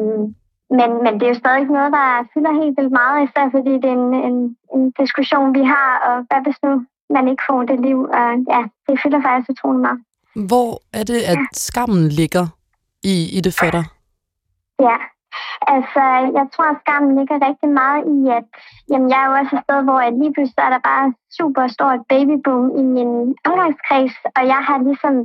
men, men det er jo stadig noget, der fylder helt vildt meget, især fordi det er en, en, en diskussion, vi har, og hvad hvis nu man ikke får det liv, og ja, det fylder faktisk utrolig meget. Hvor er det, at skammen ligger i, i det for dig? Ja, Altså, jeg tror, at skammen ligger rigtig meget i, at jamen, jeg er jo også et sted, hvor jeg lige pludselig er der bare super stort babyboom i min omgangskreds, og jeg har ligesom,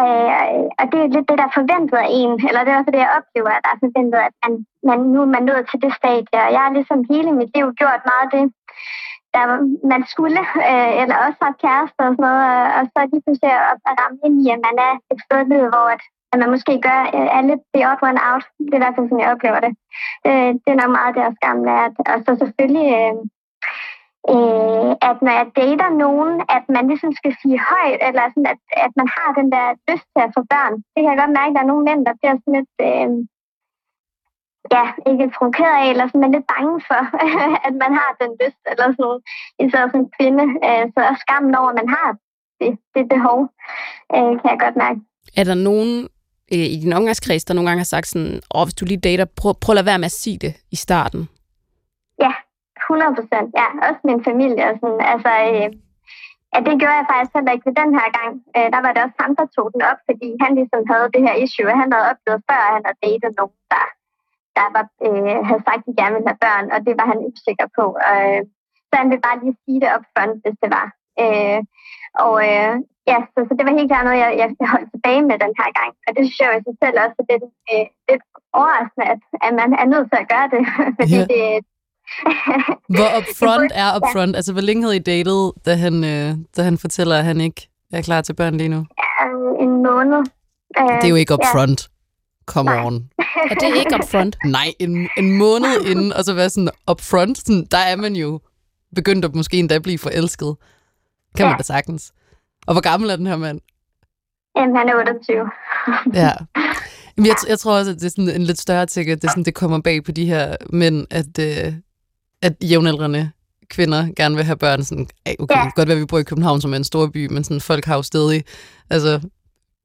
øh, og det er lidt det, der er forventet af en, eller det er også det, jeg oplever, at der er forventet, at man, man nu er man nået til det stadie, og jeg har ligesom hele mit liv gjort meget af det, der man skulle, øh, eller også har kærester og sådan noget, og så lige pludselig at ramme ind i, at man er et sted, hvor at at man måske gør øh, alle the odd one out. Det er i hvert fald sådan, jeg oplever det. Øh, det er nok meget deres gamle. At, og så selvfølgelig, øh, øh, at når jeg dater nogen, at man ligesom skal sige højt, eller sådan, at, at man har den der lyst til at få børn. Det kan jeg godt mærke, at der er nogle mænd, der bliver sådan lidt... Øh, ja, ikke provokeret af, eller sådan, men lidt bange for, at man har den lyst, eller sådan noget. Især som kvinde, øh, så er skammen over, at man har det, det behov, øh, kan jeg godt mærke. Er der nogen øh, i din omgangskreds, der nogle gange har sagt sådan, åh, hvis du lige dater, prøv, prøv at lade være med at sige det i starten? Ja, 100 procent. Ja, også min familie. Og sådan, altså, øh, ja, det gjorde jeg faktisk heller ikke ved den her gang. Øh, der var det også ham, der tog den op, fordi han ligesom havde det her issue, han havde oplevet før, at han havde datet nogen, der, der var, øh, havde sagt, at de gerne ville have børn, og det var han usikker på. Øh, så han ville bare lige sige det op front, hvis det var. Øh, og øh, ja, så, så det var helt klart noget, jeg, jeg holdt tilbage med den her gang. Og det synes jeg jo i sig selv også er lidt, øh, lidt overraskende, at, at man er nødt til at gøre det. fordi yeah. det, hvor upfront er upfront? Ja. Altså, hvor længe havde I datet, da han, øh, da han fortæller, at han ikke er klar til børn lige nu? Ja, en måned. Det er jo ikke upfront. Ja. Come Nej. on. er det ikke upfront? Nej, en, en måned inden, og så være sådan upfront, sådan, der er man jo begyndt at måske endda blive forelsket. Kan ja. man da sagtens. Og hvor gammel er den her mand? Jamen, han er 28. ja. Jamen, jeg, jeg tror også, at det er sådan en lidt større ting, at det, sådan, det kommer bag på de her mænd, at, øh, at jævnaldrende kvinder gerne vil have børn. Sådan, okay, ja. godt være, at vi bor i København, som er en stor by, men sådan, folk har jo stadig altså,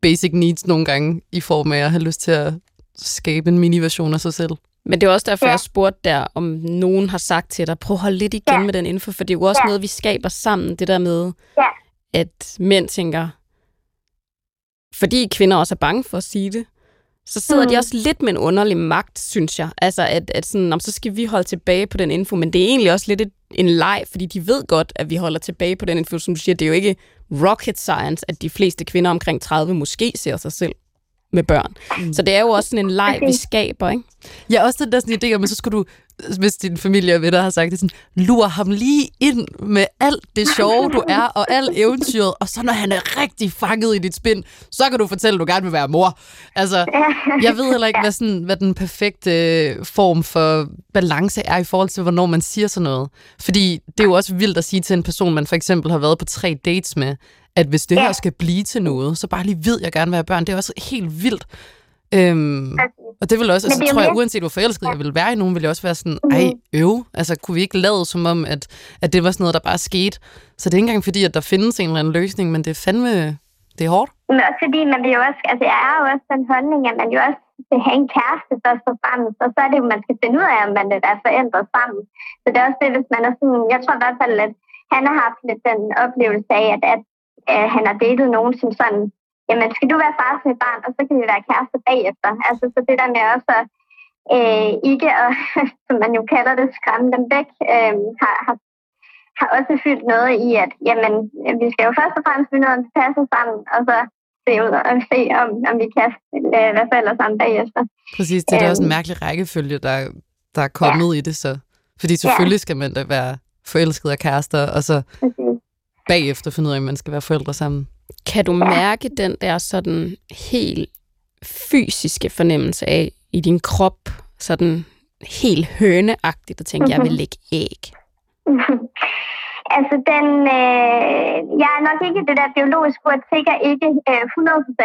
basic needs nogle gange i form af at have lyst til at skabe en mini-version af sig selv. Men det er også derfor, ja. jeg spurgte der, om nogen har sagt til dig, prøv at holde lidt igen ja. med den info, for det er jo også ja. noget, vi skaber sammen, det der med, ja. At mænd tænker, fordi kvinder også er bange for at sige det, så sidder mm. de også lidt med en underlig magt, synes jeg. Altså, at, at sådan, om, så skal vi holde tilbage på den info, men det er egentlig også lidt et, en leg, fordi de ved godt, at vi holder tilbage på den info, som du siger, det er jo ikke rocket science, at de fleste kvinder omkring 30 måske ser sig selv med børn. Mm. Så det er jo også sådan en leg, vi skaber, ikke? Ja, også den der sådan idé om, at så skulle du, hvis din familie og venner har sagt det sådan, lur ham lige ind med alt det sjove, du er, og alt eventyret, og så når han er rigtig fanget i dit spind, så kan du fortælle, at du gerne vil være mor. Altså, jeg ved heller ikke, hvad, sådan, hvad den perfekte øh, form for balance er i forhold til, hvornår man siger sådan noget. Fordi det er jo også vildt at sige til en person, man for eksempel har været på tre dates med, at hvis det her skal blive til noget, så bare lige ved jeg gerne vil have børn. Det er også helt vildt. Øhm, og det vil også, altså, tror jeg, uanset hvor forelsket jeg vil være i nogen, vil jeg også være sådan, ej, Mhm. øv. Altså, kunne vi ikke lade som om, at, at det var sådan noget, der bare skete? Så det er ikke engang fordi, at der findes en eller anden løsning, men det er fandme, det er hårdt. Men også fordi man vil jo også, altså jeg er jo også den holdning, at man jo også vil have en kæreste først og fremmest, og så er det jo, man skal finde ud af, om man være forældre sammen. Så det er også det, hvis man er sådan, jeg tror i hvert fald, at han har haft lidt den oplevelse af, at, at, at han har datet nogen som sådan, jamen skal du være far til et barn, og så kan vi være kærester bagefter. Altså så det der med også at øh, ikke, at, som man jo kalder det, skræmme dem væk, øh, har, har har også fyldt noget i, at jamen, vi skal jo først og fremmest finde ud af, om passer sammen, og så se ud og se, om, om vi kan øh, være forældre sammen bagefter. Præcis, det er da også en Øhm. mærkelig rækkefølge, der, der er kommet ja. i det så. Fordi selvfølgelig skal man da være forelsket af kærester, og så. Bagefter finde ud af, om man skal være forældre sammen. Kan du mærke den der sådan helt fysiske fornemmelse af i din krop, sådan helt høneagtigt at tænke, jeg vil lægge æg? altså, den, øh, jeg er nok ikke det der biologiske ord, sikker ikke øh,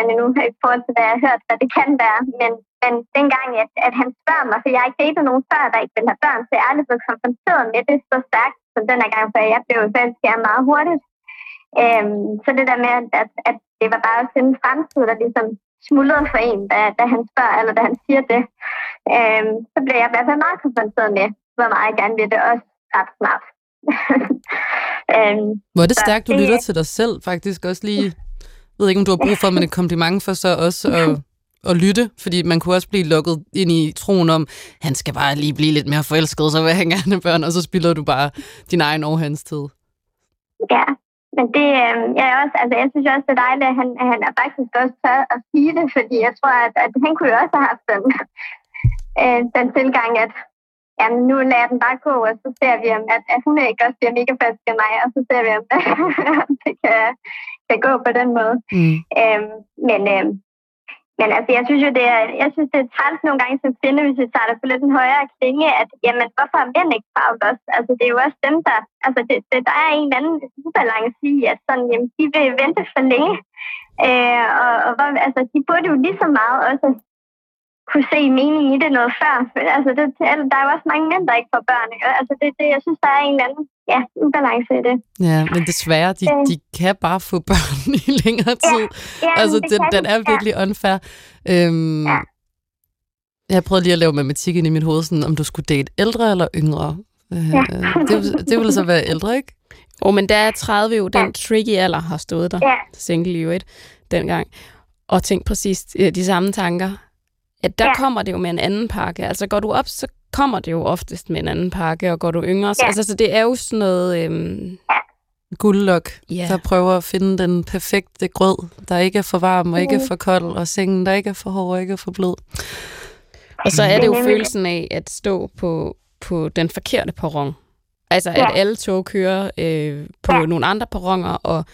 100% endnu i forhold til, hvad jeg har hørt, hvad det kan være. Men, men dengang, at, at han spørger mig, for jeg har ikke datet nogen før, der ikke vil have børn, så jeg er aldrig blevet konfronteret med det så stærkt som den her gang, for jeg blev forelsket meget hurtigt. Øhm, så det der med, at, at det var bare sådan en fremtid, der ligesom smuldrede for en, da, da han spørger, eller da han siger det. Øhm, så blev jeg i hvert fald meget konfronteret med, hvor meget jeg gerne vil det også ret snart. øhm, Hvor er det stærkt, du det- lytter til dig selv faktisk også lige. Jeg ved ikke, om du har brug for, men et kompliment for så også at, at lytte, fordi man kunne også blive lukket ind i troen om, han skal bare lige blive lidt mere forelsket, så vil han gerne børn, og så spilder du bare din egen og hans tid. Ja, men det, øh, jeg, er også, altså, jeg synes også, det er dejligt, at han, han er faktisk også tør at sige det, fordi jeg tror, at, at han kunne jo også have haft den, øh, den tilgang, at jamen, nu lader jeg den bare gå, og så ser vi, om at, at hun ikke også bliver mega fast af mig, og så ser vi, om om det kan, kan gå på den måde. Mm. Øhm, men, øhm, men altså, jeg synes jo, det er, jeg synes, det er træls nogle gange som kvinde, hvis vi tager det på lidt en højere klinge, at jamen, hvorfor er mænd ikke travlt også? Altså, det er jo også dem, der, altså, det, det, der er en eller anden ubalance i, at sådan, jamen, de vil vente for længe. Øh, og, og hvor, altså, de burde jo lige så meget også kunne se mening i det noget før. Altså, det, der er jo også mange mænd, der ikke får børn. Ikke? Altså, det, det, jeg synes, der er en eller anden ja, ubalance i det. Ja, men desværre, de, Øh. de kan bare få børn i længere tid. Ja, altså, det den, kan den de, er ja. virkelig unfair. Øhm, Ja. Jeg prøvede lige at lave matematik ind i mit hoved, sådan, om du skulle date ældre eller yngre. Øh, Ja. det, det ville så være ældre, ikke? Og men der er 30 jo den tricky alder har stået der, Ja. single i øvrigt, dengang, og tænkt præcis øh, de samme tanker. At der Ja. kommer det jo med en anden pakke. Altså går du op, så kommer det jo oftest med en anden pakke, og går du yngre, så, Ja. altså, så det er jo sådan noget... Øhm, Guldlok, Ja. der prøver at finde den perfekte grød, der ikke er for varm og ikke er for kold, og sengen, der ikke er for hård og ikke er for blød. Og så er det jo følelsen af at stå på, på den forkerte perron. Altså, Ja. at alle tog kører øh, på Ja. nogle andre perroner, og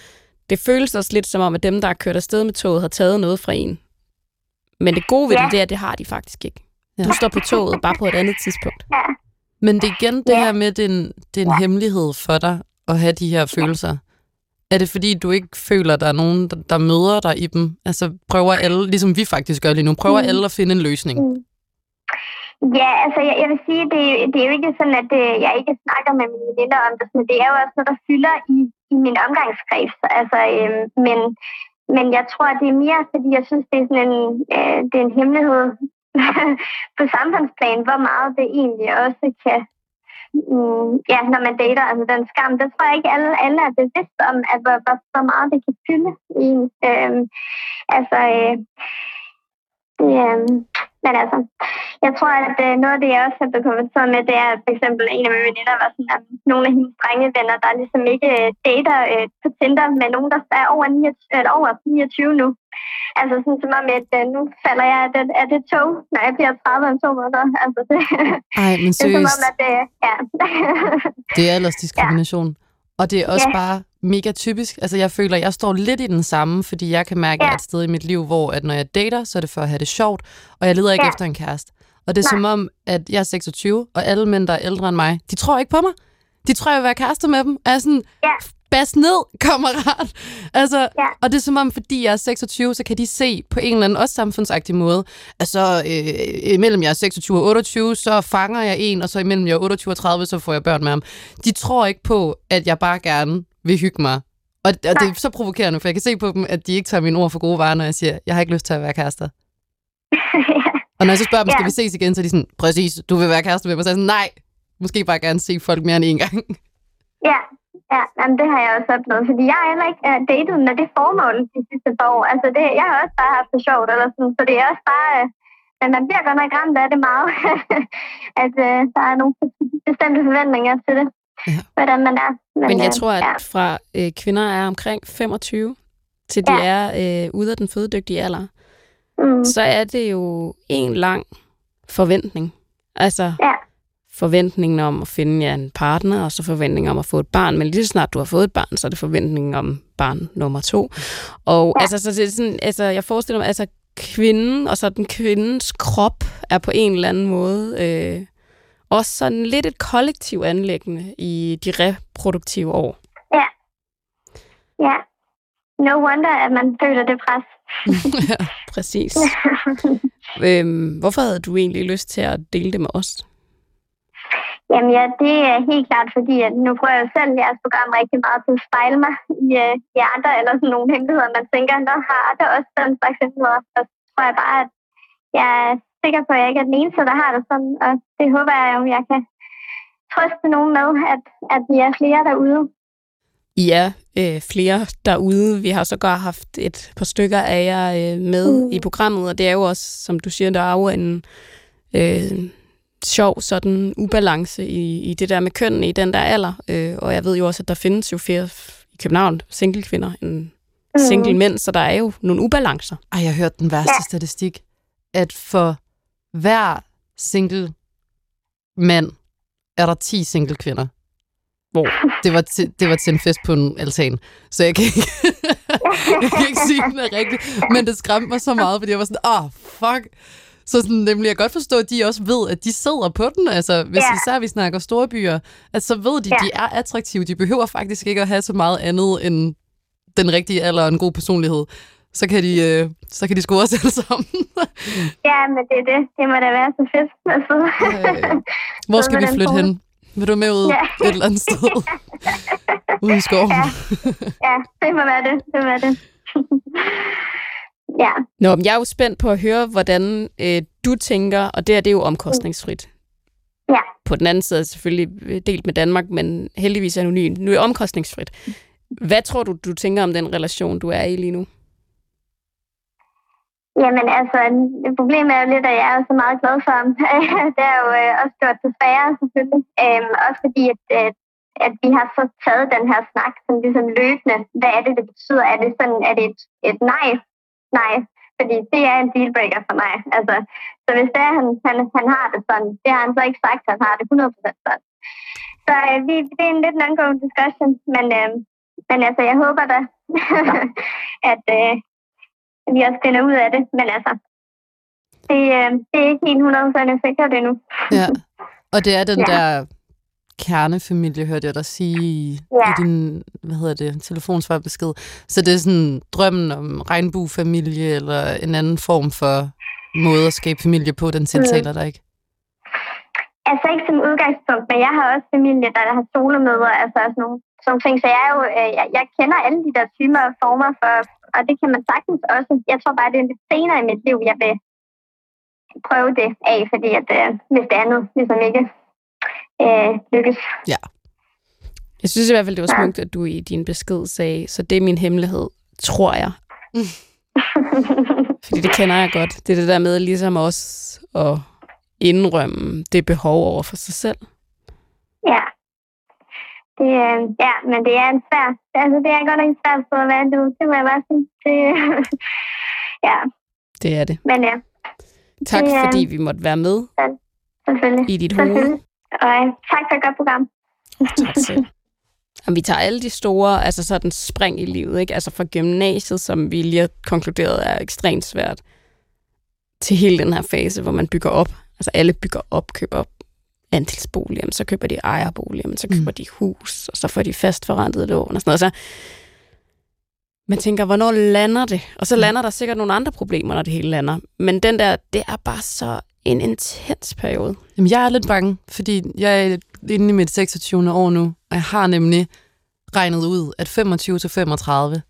det føles også lidt som om, at dem, der har kørt afsted med toget, har taget noget fra en. Men det gode ved Ja. det, det er, at det har de faktisk ikke. Ja. Du står på toget, bare på et andet tidspunkt. Ja. Men det er igen det Ja. her med, det er en, det er en hemmelighed for dig at have de her følelser. Er det fordi, du ikke føler, at der er nogen, der, der møder dig i dem? Altså prøver alle, ligesom vi faktisk gør lige nu, prøver Mm. alle at finde en løsning? Mm. Ja, altså jeg, jeg vil sige, det, det er jo ikke sådan, at øh, jeg ikke snakker med mine veninder om det, men det er jo også noget, der fylder i, i min omgangskreds. Altså, øh, men, men jeg tror, det er mere, fordi jeg synes, det er sådan en, øh, det er en hemmelighed på samfundsplan, hvor meget det egentlig også kan, mm, ja, når man dater, altså den skam, det tror jeg ikke alle, alle er bevidst om, at hvor, hvor, hvor meget det kan fylde i en. Øhm, altså, øh, det, øh, men altså, jeg tror, at øh, noget af det, jeg også har konfronteret med, det er for eksempel en af mine veninder var sådan, at nogle af hendes drenge venner, der ligesom ikke øh, dater øh, på Tinder med nogen, der er over 29, eller over 29 nu. Altså sådan som om, at øh, nu falder jeg af det, af det tog, når jeg bliver 30 om to måneder. Altså, det, Ej, men det er som om, seriøst, at det, ja. det er aldersdiskrimination. Og det er også Ja. bare mega typisk. Altså, jeg føler, jeg står lidt i den samme, fordi jeg kan mærke, at jeg Ja. er et sted i mit liv, hvor at når jeg dater, så er det for at have det sjovt, og jeg leder ikke Ja. efter en kæreste. Og det er Nej. som om, at jeg er 26, og alle mænd, der er ældre end mig, de tror ikke på mig. De tror, jeg vil være kærester med dem. Og jeg er sådan, Ja. bas ned, kammerat. Altså, Ja. Og det er som om, fordi jeg er 26, så kan de se på en eller anden også samfundsagtig måde, at så øh, imellem jeg er 26 og 28, så fanger jeg en, og så imellem jeg er 28 og 30, så får jeg børn med ham. De tror ikke på, at jeg bare gerne vil hygge mig. Og, og det er så provokerende, for jeg kan se på dem, at de ikke tager mine ord for gode varer, når jeg siger, jeg har ikke lyst til at være kærester. Og når jeg så spørger dem, skal Ja. vi ses igen, så er de sådan, præcis, du vil være kæreste med mig. Så er jeg sådan, nej, måske bare gerne se folk mere end en gang. Ja, ja jamen, det har jeg også oplevet, fordi jeg har heller ikke uh, datet med det formål de sidste par år. Altså, det, jeg har også bare haft det sjovt, eller sådan, så det er også bare... Uh, men man bliver godt nok ramt af det meget, at uh, der er nogle bestemte forventninger til det, Ja. hvordan man er. Men jeg øh, tror, at ja. fra øh, kvinder er omkring 25, til de Ja. er øh, ude af den fødedygtige alder, Mm, så er det jo en lang forventning. Altså Ja. forventningen om at finde jer en partner, og så forventningen om at få et barn. Men lige så snart du har fået et barn, så er det forventningen om barn nummer to. Og Ja. altså, så det er sådan, altså, jeg forestiller mig, altså kvinden og så den kvindens krop er på en eller anden måde øh, også sådan lidt et kollektiv anlæggende i de reproduktive år. ja. No wonder, at man føler det pres. Præcis. øhm, hvorfor havde du egentlig lyst til at dele det med os? Jamen ja, det er helt klart, fordi at nu prøver jeg selv jeres program rigtig meget til at spejle mig i, øh, i andre, eller sådan nogle hemmeligheder, man tænker, der har andre også den slags hemmeligheder. Så tror jeg bare, at jeg sikker på, at jeg ikke er den eneste, der har det sådan, og det håber jeg jo, jeg kan trøste nogen med, at, at vi er flere derude. I er øh, flere derude. Vi har så godt haft et par stykker af jer øh, med Mm. mm. i programmet, og det er jo også, som du siger, der er jo en øh, sjov sådan ubalance i, i det der med kønnene i den der alder. Øh, og jeg ved jo også, at der findes jo flere i København single kvinder end single mænd, så der er jo nogle ubalancer. Ej, jeg har hørt den værste Ja. statistik, at for hver single mand er der 10 single kvinder. Hvor? Det var, til, det var til en fest på en altan, så jeg kan ikke, jeg kan ikke sige, at den er rigtig. Men det skræmte mig så meget, fordi jeg var sådan, åh, oh, fuck. Så sådan, nemlig, jeg godt forstå, at de også ved, at de sidder på den. Altså, hvis Ja. især vi snakker store byer, at så ved de, Ja. de er attraktive. De behøver faktisk ikke at have så meget andet end den rigtige alder og en god personlighed. Så kan de, øh, så kan de score os alle sammen. Ja, men det er det. Det må da være så fedt. Altså. Øh, Hvor skal vi flytte hen? Vil du med ud Ja. et eller andet sted? Ude i skoven? Ja. ja, det må være det. Det må være det. ja. Nå, men jeg er jo spændt på at høre, hvordan øh, du tænker, og det er det er jo omkostningsfrit. Ja. På den anden side er det selvfølgelig øh, delt med Danmark, men heldigvis anonymt. Nu er det omkostningsfrit. Hvad tror du, du tænker om den relation, du er i lige nu? Jamen altså, det problem er jo lidt, at jeg er så meget glad for ham. det er jo øh, også gjort til færre, selvfølgelig. Øhm, også fordi, at, øh, at vi har så taget den her snak som ligesom løbende. Hvad er det, det betyder? Er det sådan, er det et, et nej? Nej. Fordi det er en dealbreaker for mig. Altså, så hvis det er, han, han, han har det sådan, det har han så ikke sagt, at han har det 100% sådan. Så øh, vi, det er en lidt en discussion, men, øh, men altså, jeg håber da, at, øh, at vi også finder ud af det. Men altså, det, øh, det er ikke helt 100% sikkert endnu. Ja. Og det er den Ja. der kernefamilie, hørte jeg dig sige i, Ja. i din, hvad hedder det, telefonsvarbesked. Så det er sådan drømmen om regnbuefamilie, eller en anden form for måde at skabe familie på, den tiltaler dig ikke? Altså ikke som udgangspunkt, men jeg har også familie, der har solomøder, altså sådan nogle, sådan nogle ting. Så jeg, er jo, øh, jeg, jeg kender alle de der typer og former for, og det kan man sagtens også. Jeg tror bare, det er lidt senere i mit liv, jeg vil prøve det af, fordi at, øh, hvis det andet ligesom ikke øh, lykkes. Jeg synes i hvert fald, det var Ja. smukt, at du i din besked sagde, så det er min hemmelighed, tror jeg. Fordi det kender jeg godt. Det er det der med ligesom også at indrømme det behov over for sig selv. Ja. Det, øh, ja, men det er en svær, altså det er godt nok en svær på at være nu. Det må jeg bare sige. Det, ja, Det er det. men ja, Tak Det fordi vi måtte være med selvfølgelig. i dit hoved. Og øh, tak for et godt program. Tak selv. Og vi tager alle de store, altså sådan spring i livet, ikke? Altså fra gymnasiet, som vi lige har konkluderet er ekstremt svært, til hele den her fase, hvor man bygger op. Altså alle bygger op, køber op andelsboliger, men så køber de ejerboliger, men så køber mm. de hus, og så får de fast forrentet lån og sådan noget. Så man tænker, hvornår lander det? Og så lander der sikkert nogle andre problemer, når det hele lander. Men den der, det er bare så en intens periode. Jamen, jeg er lidt bange, fordi jeg er inde i mit 26. år nu, og jeg har nemlig regnet ud, at 25 til 35,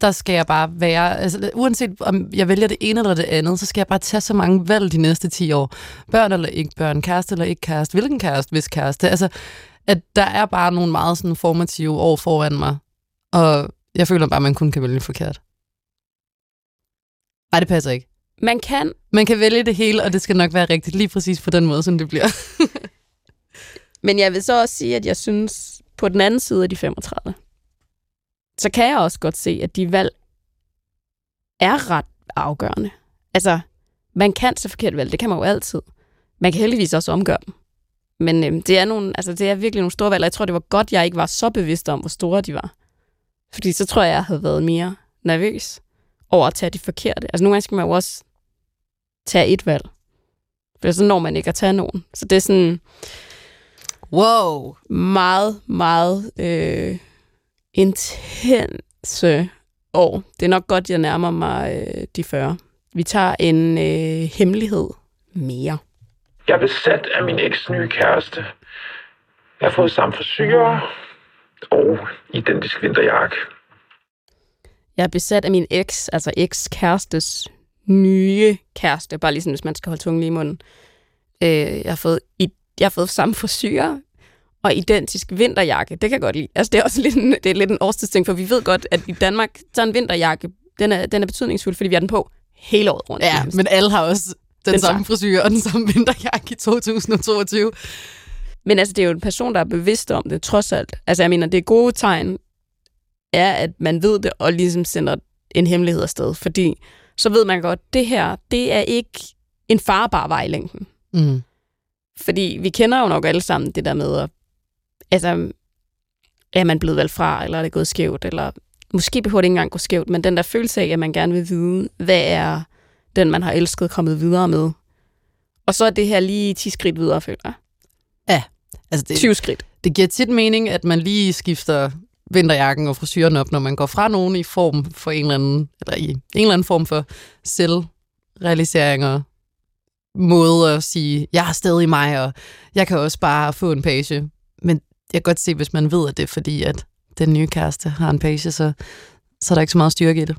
der skal jeg bare være, altså uanset om jeg vælger det ene eller det andet, så skal jeg bare tage så mange valg de næste 10 år. Børn eller ikke børn, kæreste eller ikke kæreste, hvilken kæreste, hvis kæreste. Altså, at der er bare nogle meget sådan formative år foran mig, og jeg føler bare, at man kun kan vælge forkert. Nej, det passer ikke. Man kan Man kan vælge det hele, og det skal nok være rigtigt lige præcis på den måde, som det bliver. Men jeg vil så også sige, at jeg synes, på den anden side af de 35, så kan jeg også godt se, at de valg er ret afgørende. Altså, man kan tage forkert valg, det kan man jo altid. Man kan heldigvis også omgøre dem. Men øhm, det, er nogle, altså, det er virkelig nogle store valg, og jeg tror, det var godt, jeg ikke var så bevidst om, hvor store de var. Fordi så tror jeg, jeg havde været mere nervøs over at tage de forkerte. Altså nogle gange skal man jo også tage et valg. For så når man ikke at tage nogen. Så det er sådan, Wow. meget, meget øh, intense år. Det er nok godt, jeg nærmer mig øh, de 40. Vi tager en øh, hemmelighed mere. Jeg er besat af min eks nye kæreste. Jeg har fået samme frisyrer og identisk vinterjakke. Jeg er besat af min eks, altså eks-kærestes nye kæreste, bare ligesom hvis man skal holde tungen lige i munden. Øh, jeg, har fået, i, jeg har fået samme frisyrer og identisk vinterjakke. Det kan jeg godt lide. Altså, det er også lidt en, det er lidt en årstidsting, for vi ved godt, at i Danmark, så er en vinterjakke, den er, den er betydningsfuld, fordi vi har den på hele året rundt. Ja, men alle har også den, Den den samme frisyr og den samme vinterjakke i 2022. Men altså, det er jo en person, der er bevidst om det, trods alt. Altså, jeg mener, det gode tegn er, at man ved det, og ligesom sender en hemmelighed afsted. Fordi så ved man godt, det her, det er ikke en farbar vej i længden. Mm. Fordi vi kender jo nok alle sammen det der med, at altså, er man blevet valgt fra, eller er det gået skævt, eller måske behøver det ikke engang gå skævt, men den der følelse af, at man gerne vil vide, hvad er den, man har elsket, kommet videre med. Og så er det her lige 10 skridt videre, føler jeg. Altså, det, 20 skridt. det giver tit mening, at man lige skifter vinterjakken og frisyren op, når man går fra nogen i form for en eller anden, eller i en eller anden form for selvrealisering og måde at sige, jeg er stadig mig, og jeg kan også bare få en page. Men jeg kan godt se, hvis man ved, at det er fordi, at den nye kæreste har en page, så, så er der ikke så meget styrke i det.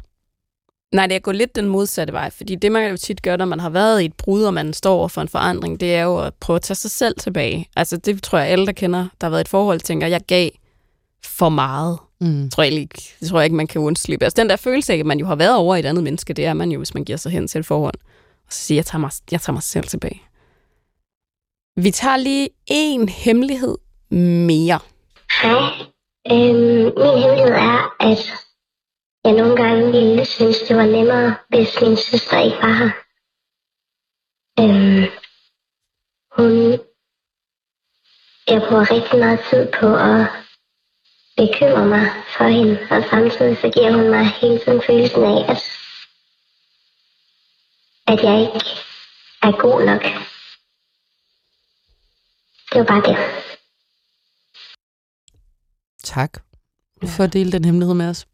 Nej, det er gået lidt den modsatte vej, fordi det, man jo tit gør, når man har været i et brud, og man står over for en forandring, det er jo at prøve at tage sig selv tilbage. Altså, det tror jeg, alle, der kender, der har været i et forhold, tænker, jeg gav for meget. Mm. Tror jeg ikke, det tror jeg ikke, man kan undslippe. Altså, den der følelse af, at man jo har været over i et andet menneske, det er man jo, hvis man giver sig hen til et forhold. Og så siger, jeg tager mig, jeg tager mig selv tilbage. Vi tager lige en hemmelighed mere. Hej. Øhm, min hemmelighed er, at jeg nogle gange ville synes, det var nemmere, hvis min søster ikke var her. Øhm, hun... Jeg bruger rigtig meget tid på at bekymre mig for hende, og samtidig så giver hun mig hele tiden følelsen af, at, at jeg ikke er god nok. Det var bare det. Tak for at dele den hemmelighed med os.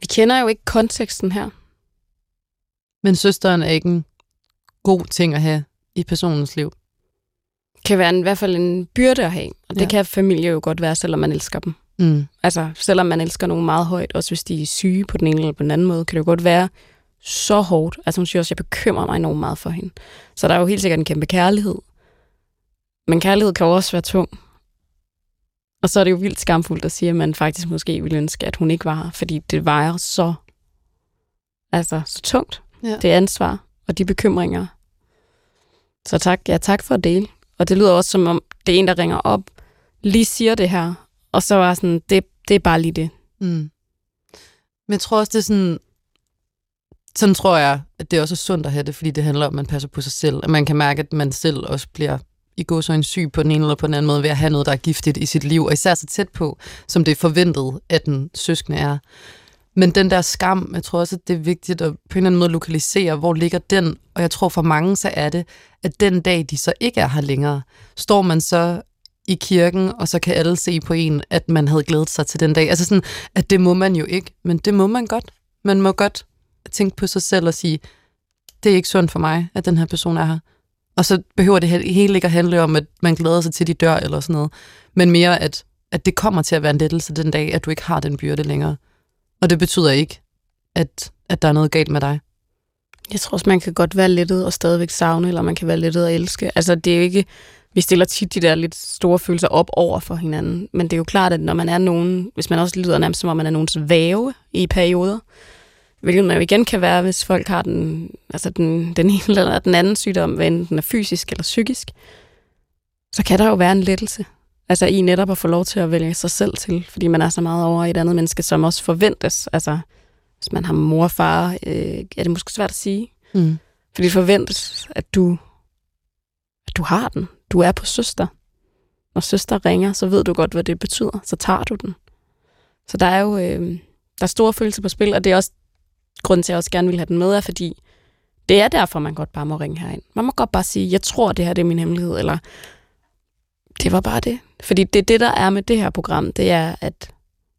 Vi kender jo ikke konteksten her. Men søsteren er ikke en god ting at have i personens liv. Kan være en, i hvert fald en byrde at have. Og det Ja. kan familie jo godt være, selvom man elsker dem. Mm. Altså, selvom man elsker nogen meget højt, også hvis de er syge på den ene eller på den anden måde, kan det jo godt være så hårdt. Altså, hun siger også, at jeg bekymrer mig enormt meget for hende. Så der er jo helt sikkert en kæmpe kærlighed. Men kærlighed kan jo også være tung. Og så er det jo vildt skamfuldt at sige, at man faktisk måske ville ønske, at hun ikke var her, fordi det vejer så Altså, så tungt. Ja. Det ansvar og de bekymringer. Så tak, ja, tak for at dele. Og det lyder også som om, det er en, der ringer op, lige siger det her, og så var sådan, det, det er bare lige det. Mm. Men jeg tror også, det er sådan... Sådan tror jeg, at det også er sundt at have det, fordi det handler om, at man passer på sig selv. At man kan mærke, at man selv også bliver i går så en syg på den ene eller på den anden måde ved at have noget, der er giftigt i sit liv, og især så tæt på, som det er forventet, at den søskende er. Men den der skam, jeg tror også, at det er vigtigt at på en eller anden måde lokalisere, hvor ligger den, og jeg tror for mange, så er det, at den dag, de så ikke er her længere, står man så i kirken, og så kan alle se på en, at man havde glædet sig til den dag. Altså sådan, at det må man jo ikke, men det må man godt. Man må godt tænke på sig selv og sige, det er ikke sundt for mig, at den her person er her. Og så behøver det hele ikke at handle om, at man glæder sig til, de dør eller sådan noget, men mere, at, at det kommer til at være en lettelse den dag, at du ikke har den byrde længere. Og det betyder ikke, at, at der er noget galt med dig. Jeg tror også, man kan godt være lettet og stadigvæk savne, eller man kan være lettet og elske. Altså, det er jo ikke... Vi stiller tit de der lidt store følelser op over for hinanden, men det er jo klart, at når man er nogen, hvis man også lyder nærmest som om man er nogens væve i perioder, hvilket man jo igen kan være, hvis folk har den, altså den, den ene eller den anden sygdom, hvad enten den er fysisk eller psykisk, så kan der jo være en lettelse. Altså i netop at få lov til at vælge sig selv til, fordi man er så meget over et andet menneske, som også forventes. Altså, hvis man har mor og far, øh, er det måske svært at sige. Mm. Fordi det forventes, at du, at du har den. Du er på søster. Når søster ringer, så ved du godt, hvad det betyder. Så tager du den. Så der er jo øh, der er store følelser på spil, og det er også grunden til, at jeg også gerne vil have den med, er fordi det er derfor, man godt bare må ringe herind. Man må godt bare sige, jeg tror, det her det er min hemmelighed, eller det var bare det. Fordi det er det, der er med det her program, det er, at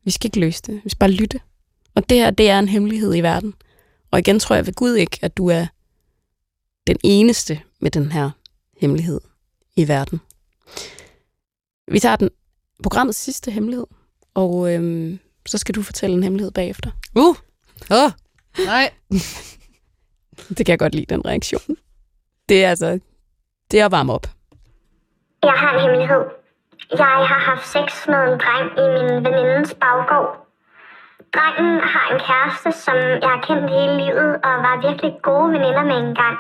vi skal ikke løse det. Vi skal bare lytte. Og det her, det er en hemmelighed i verden. Og igen tror jeg ved Gud ikke, at du er den eneste med den her hemmelighed i verden. Vi tager den programmets sidste hemmelighed, og øhm, så skal du fortælle en hemmelighed bagefter. Uh! Oh! Nej! Det kan jeg godt lide, den reaktion. Det er altså, det er at varme op. Jeg har en hemmelighed. Jeg har haft sex med en dreng i min venindes baggård. Drengen har en kæreste, som jeg har kendt hele livet og var virkelig gode veninder med engang.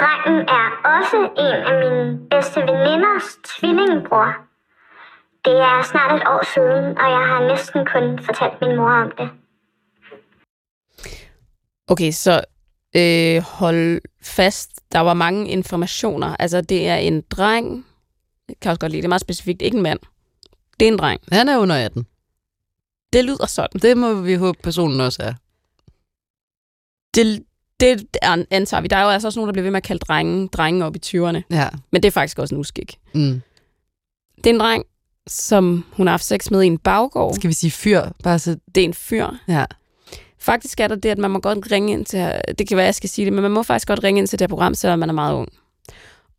Drengen er også en af mine bedste veninders tvillingbror. Det er snart et år siden, og jeg har næsten kun fortalt min mor om det. Okay, så øh, hold fast. Der var mange informationer. Altså, det er en dreng. Det kan jeg også godt lide. Det er meget specifikt. Ikke en mand. Det er en dreng. Han er under 18. Det lyder sådan. Det må vi håbe, personen også er. Det, det er- antager vi. Der er jo altså også nogen, der bliver ved med at kalde drenge, drenge op i 20'erne. Ja. Men det er faktisk også en uskik. Mm. Det er en dreng, som hun har haft sex med i en baggård. Skal vi sige fyr? Bare så... Det er en fyr. Ja. Faktisk er der det, at man må godt ringe ind til, det kan være, jeg skal sige det, men man må faktisk godt ringe ind til det her program, selvom man er meget ung.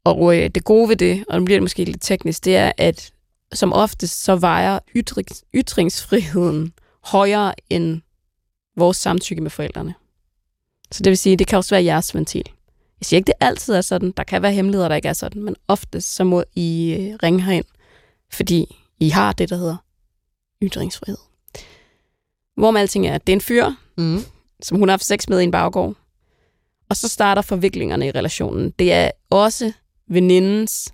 Og øh, det gode ved det, og nu bliver det måske lidt teknisk, det er, at som oftest så vejer ytrings, ytringsfriheden højere end vores samtykke med forældrene. Så det vil sige, det kan også være jeres ventil. Jeg siger ikke, det altid er sådan. Der kan være hemmeligheder, der ikke er sådan, men oftest så må I øh, ringe herind, fordi I har det, der hedder ytringsfrihed. Hvor med alting er, det er en fyr, Mm. som hun har haft sex med i en baggård. Og så starter forviklingerne i relationen. Det er også venindens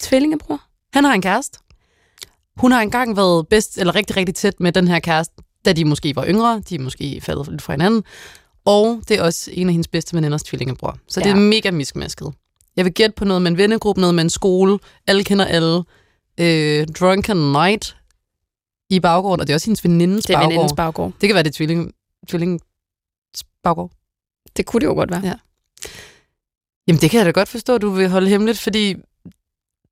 tvillingebror. Han har en kæreste. Hun har engang været bedst, eller rigtig, rigtig tæt med den her kæreste, da de måske var yngre. De er måske faldet lidt fra hinanden. Og det er også en af hendes bedste veninders tvillingebror. Så ja. det er mega miskmasket. Jeg vil gætte på noget med en vennegruppe, noget med en skole. Alle kender alle. Øh, drunken night i baggården, og det er også hendes venindes Det er baggård. venindens baggård. Det kan være det tvilling, tvilling baggård. Det kunne det jo godt være. Ja. Jamen, det kan jeg da godt forstå, du vil holde hemmeligt, fordi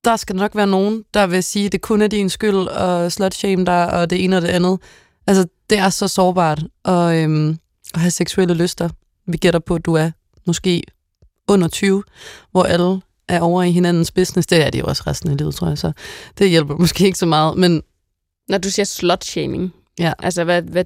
der skal nok være nogen, der vil sige, at det kun er din skyld, og slutshame dig, og det ene og det andet. Altså, det er så sårbart at, øhm, at have seksuelle lyster. Vi gætter på, at du er måske under 20, hvor alle er over i hinandens business. Det er de jo også resten af livet, tror jeg, så det hjælper måske ikke så meget. Men Når du siger slut-shaming, Ja. altså hvad, hvad,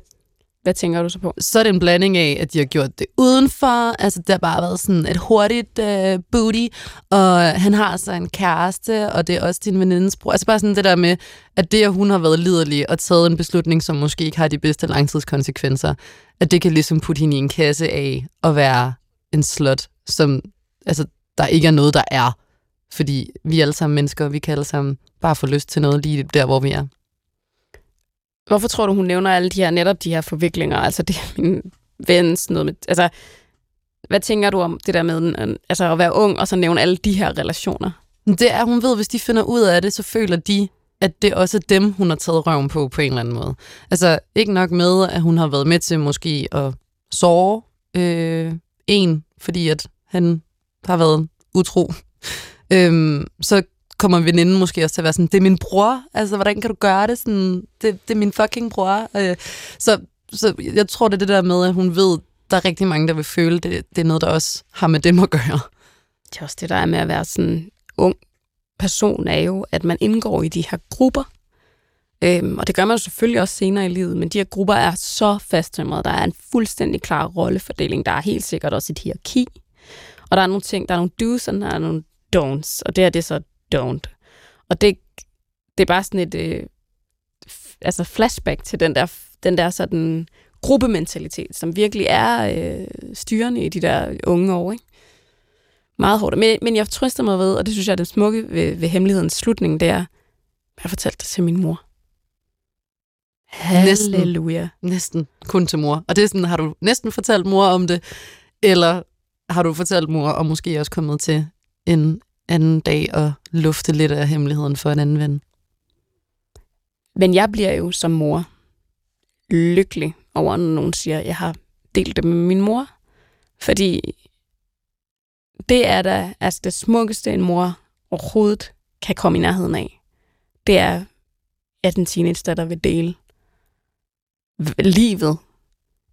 Hvad tænker du så på? Så er det en blanding af, at de har gjort det udenfor. Altså, det har bare været sådan et hurtigt uh, booty. Og han har så en kæreste, og det er også din venindes bror. Altså bare sådan det der med, at det, at hun har været liderlig og taget en beslutning, som måske ikke har de bedste langtidskonsekvenser, at det kan ligesom putte hende i en kasse af at være en slut, som altså, der ikke er noget, der er. Fordi vi er alle sammen mennesker, og vi kan alle sammen bare få lyst til noget lige der, hvor vi er. Hvorfor tror du, hun nævner alle de her, netop de her forviklinger? Altså, det er min vens noget med... Altså, hvad tænker du om det der med altså, at være ung, og så nævne alle de her relationer? Det er, hun ved, hvis de finder ud af det, så føler de, at det også er dem, hun har taget røven på, på en eller anden måde. Altså, ikke nok med, at hun har været med til måske at såre øh, en, fordi at han har været utro. Øhm, så kommer veninden måske også til at være sådan, det er min bror, altså hvordan kan du gøre det sådan, det, det er min fucking bror. Øh, så, så jeg tror, det er det der med, at hun ved, der er rigtig mange, der vil føle, det, det er noget, der også har med dem at gøre. Det er også det, der er med at være sådan ung person, er jo, at man indgår i de her grupper. Øhm, og det gør man jo selvfølgelig også senere i livet, men de her grupper er så fasttømrede. Der er en fuldstændig klar rollefordeling. Der er helt sikkert også et hierarki. Og der er nogle ting, der er nogle do's, og der er nogle don'ts. Og det er det så don't. Og det, det er bare sådan et øh, altså flashback til den der, den der sådan gruppementalitet, som virkelig er øh, styrende i de der unge år. Ikke? Meget hårdt. Men, men jeg trøster mig ved, og det synes jeg er det smukke ved, ved hemmelighedens slutning, det er, jeg fortalte det til min mor. Halleluja. Næsten, næsten kun til mor. Og det er sådan, har du næsten fortalt mor om det, eller har du fortalt mor, og måske også kommet til en anden dag at lufte lidt af hemmeligheden for en anden ven. Men jeg bliver jo som mor lykkelig over, når nogen siger, at jeg har delt det med min mor. Fordi det er da altså det smukkeste, en mor overhovedet kan komme i nærheden af. Det er, at en teenage der vil dele livet.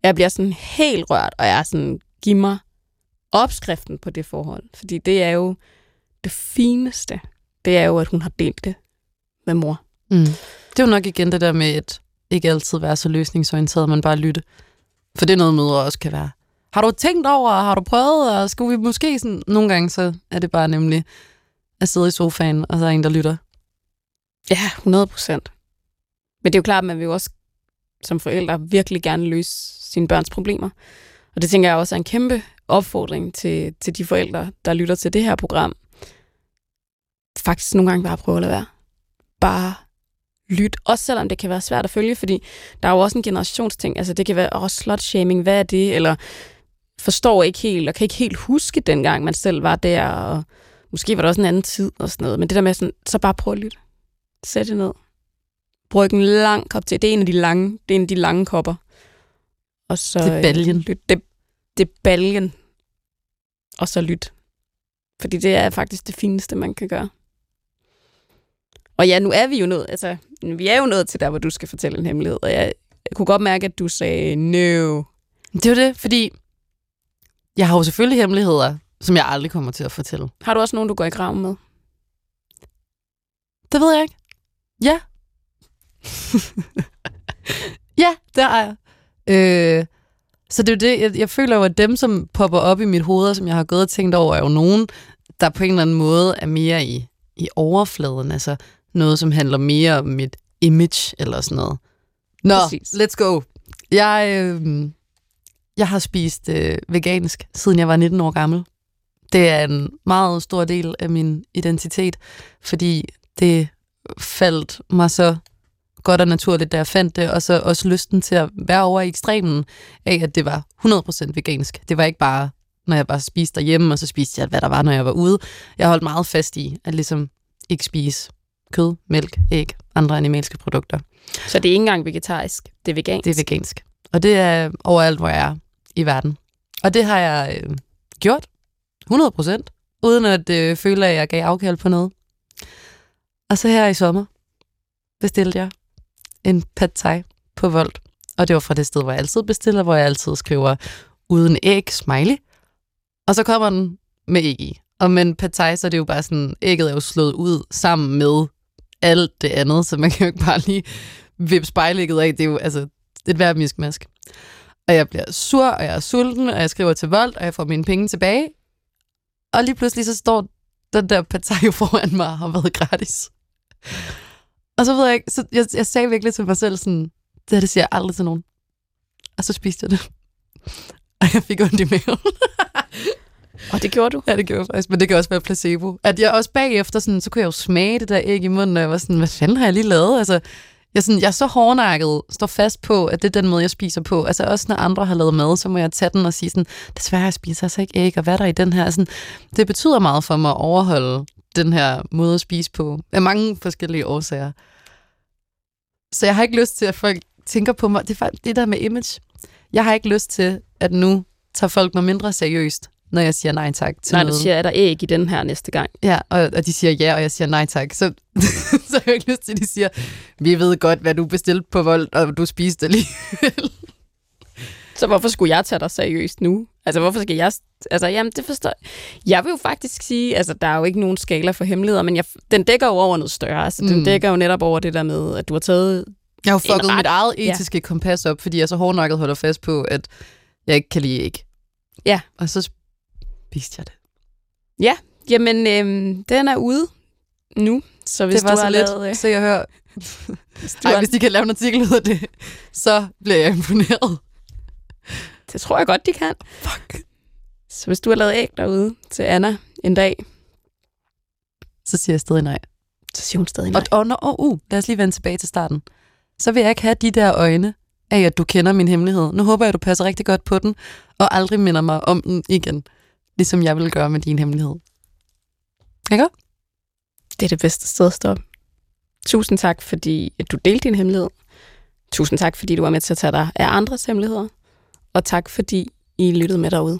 Jeg bliver sådan helt rørt, og jeg er sådan, giv mig opskriften på det forhold. Fordi det er jo det fineste, det er jo, at hun har delt det med mor. Mm. Det er jo nok igen det der med, at ikke altid være så løsningsorienteret, men bare lytte. For det er noget, mødre også kan være. Har du tænkt over, har du prøvet, og skulle vi måske sådan... Nogle gange så er det bare nemlig at sidde i sofaen, og så er en, der lytter. Ja, 100 procent. Men det er jo klart, at man vil jo også som forældre virkelig gerne løse sine børns problemer. Og det tænker jeg også er en kæmpe opfordring til, til de forældre, der lytter til det her program faktisk nogle gange bare prøve at lade være. Bare lyt, også selvom det kan være svært at følge, fordi der er jo også en generationsting, altså det kan være også slut-shaming, hvad er det, eller forstår ikke helt, og kan ikke helt huske dengang, man selv var der, og måske var der også en anden tid og sådan noget, men det der med sådan, så bare prøv at lytte. Sæt det ned. Brug en lang kop til. Det er en af de lange, det er en af de lange kopper. Og så, det er baljen. Lyt. Det, det er baljen. Og så lyt. Fordi det er faktisk det fineste, man kan gøre. Og ja, nu er vi jo nået, altså, vi er jo nået til der, hvor du skal fortælle en hemmelighed, og jeg, jeg kunne godt mærke, at du sagde no. Det er jo det, fordi jeg har jo selvfølgelig hemmeligheder, som jeg aldrig kommer til at fortælle. Har du også nogen, du går i graven med? Det ved jeg ikke. Ja. ja, det har jeg. Øh, så det er jo det, jeg, jeg føler jo, at dem, som popper op i mit hoved, som jeg har gået og tænkt over, er jo nogen, der på en eller anden måde er mere i, i overfladen. Altså, noget, som handler mere om mit image eller sådan noget. Nå, Præcis. let's go. Jeg, øh, jeg har spist øh, vegansk, siden jeg var 19 år gammel. Det er en meget stor del af min identitet, fordi det faldt mig så godt og naturligt, da jeg fandt det, og så også lysten til at være over i ekstremen af, at det var 100% vegansk. Det var ikke bare, når jeg bare spiste derhjemme, og så spiste jeg, hvad der var, når jeg var ude. Jeg holdt meget fast i at ligesom ikke spise kød, mælk, æg, andre animalske produkter. Så det er ikke engang vegetarisk, det er vegansk? Det er vegansk. Og det er overalt, hvor jeg er i verden. Og det har jeg øh, gjort 100 procent, uden at øh, føle, at jeg gav afkald på noget. Og så her i sommer bestilte jeg en pad thai på Volt. Og det var fra det sted, hvor jeg altid bestiller, hvor jeg altid skriver uden æg, smiley. Og så kommer den med æg i. Og men pad thai, så er det jo bare sådan, ægget er jo slået ud sammen med alt det andet, så man kan jo ikke bare lige vippe spejlægget af. Det er jo altså et værd miskmask. Og jeg bliver sur, og jeg er sulten, og jeg skriver til vold, og jeg får mine penge tilbage. Og lige pludselig så står den der pataj jo foran mig og har været gratis. Og så ved jeg ikke, så jeg, jeg sagde virkelig til mig selv sådan, det her, det siger jeg aldrig til nogen. Og så spiste jeg det. Og jeg fik ondt i maven. Og det gjorde du? Ja, det gjorde jeg faktisk, men det kan også være placebo. At jeg også bagefter, sådan, så kunne jeg jo smage det der æg i munden, og jeg var sådan, hvad fanden har jeg lige lavet? Altså, jeg, sådan, jeg er så hårdnakket, står fast på, at det er den måde, jeg spiser på. Altså også når andre har lavet mad, så må jeg tage den og sige sådan, desværre, jeg spiser altså ikke æg, og hvad er der i den her? Altså, det betyder meget for mig at overholde den her måde at spise på, af mange forskellige årsager. Så jeg har ikke lyst til, at folk tænker på mig. Det er faktisk det der med image. Jeg har ikke lyst til, at nu tager folk mig mindre seriøst, når jeg siger nej tak til Nej, noget. du siger, er der æg i den her næste gang? Ja, og, og de siger ja, og jeg siger nej tak. Så, så har jeg ikke lyst til, at de siger, vi ved godt, hvad du bestilte på vold, og du spiste lige. Så hvorfor skulle jeg tage dig seriøst nu? Altså, hvorfor skal jeg... Altså, jamen, det forstår jeg. vil jo faktisk sige, altså, der er jo ikke nogen skala for hemmeligheder, men jeg, den dækker jo over noget større. Altså, den Mm. dækker jo netop over det der med, at du har taget... Jeg har jo fucket ret- mit eget etiske ja. kompas op, fordi jeg så hårdnakket holder fast på, at jeg ikke kan lide æg. Ja. Og så spiste jeg det. Jamen, øhm, den er ude nu, så hvis det var du så har lidt, lavet... Øh, så jeg hører... Ej, hvis de kan lave en artikel ud af det, så bliver jeg imponeret. det tror jeg godt, de kan. Fuck. Så hvis du har lavet æg derude til Anna en dag, Så siger jeg stadig nej. så siger hun stadig nej. Og, og, og uh, lad os lige vende tilbage til starten. Så vil jeg ikke have de der øjne af, at du kender min hemmelighed. Nu håber jeg, at du passer rigtig godt på den, og aldrig minder mig om den igen. Ligesom jeg vil gøre med din hemmelighed. Ikke? Det er det bedste sted at stoppe. Tusind tak, fordi at du delte din hemmelighed. Tusind tak, fordi du var med til at tage dig af andres hemmeligheder. Og tak, fordi I lyttede med derude.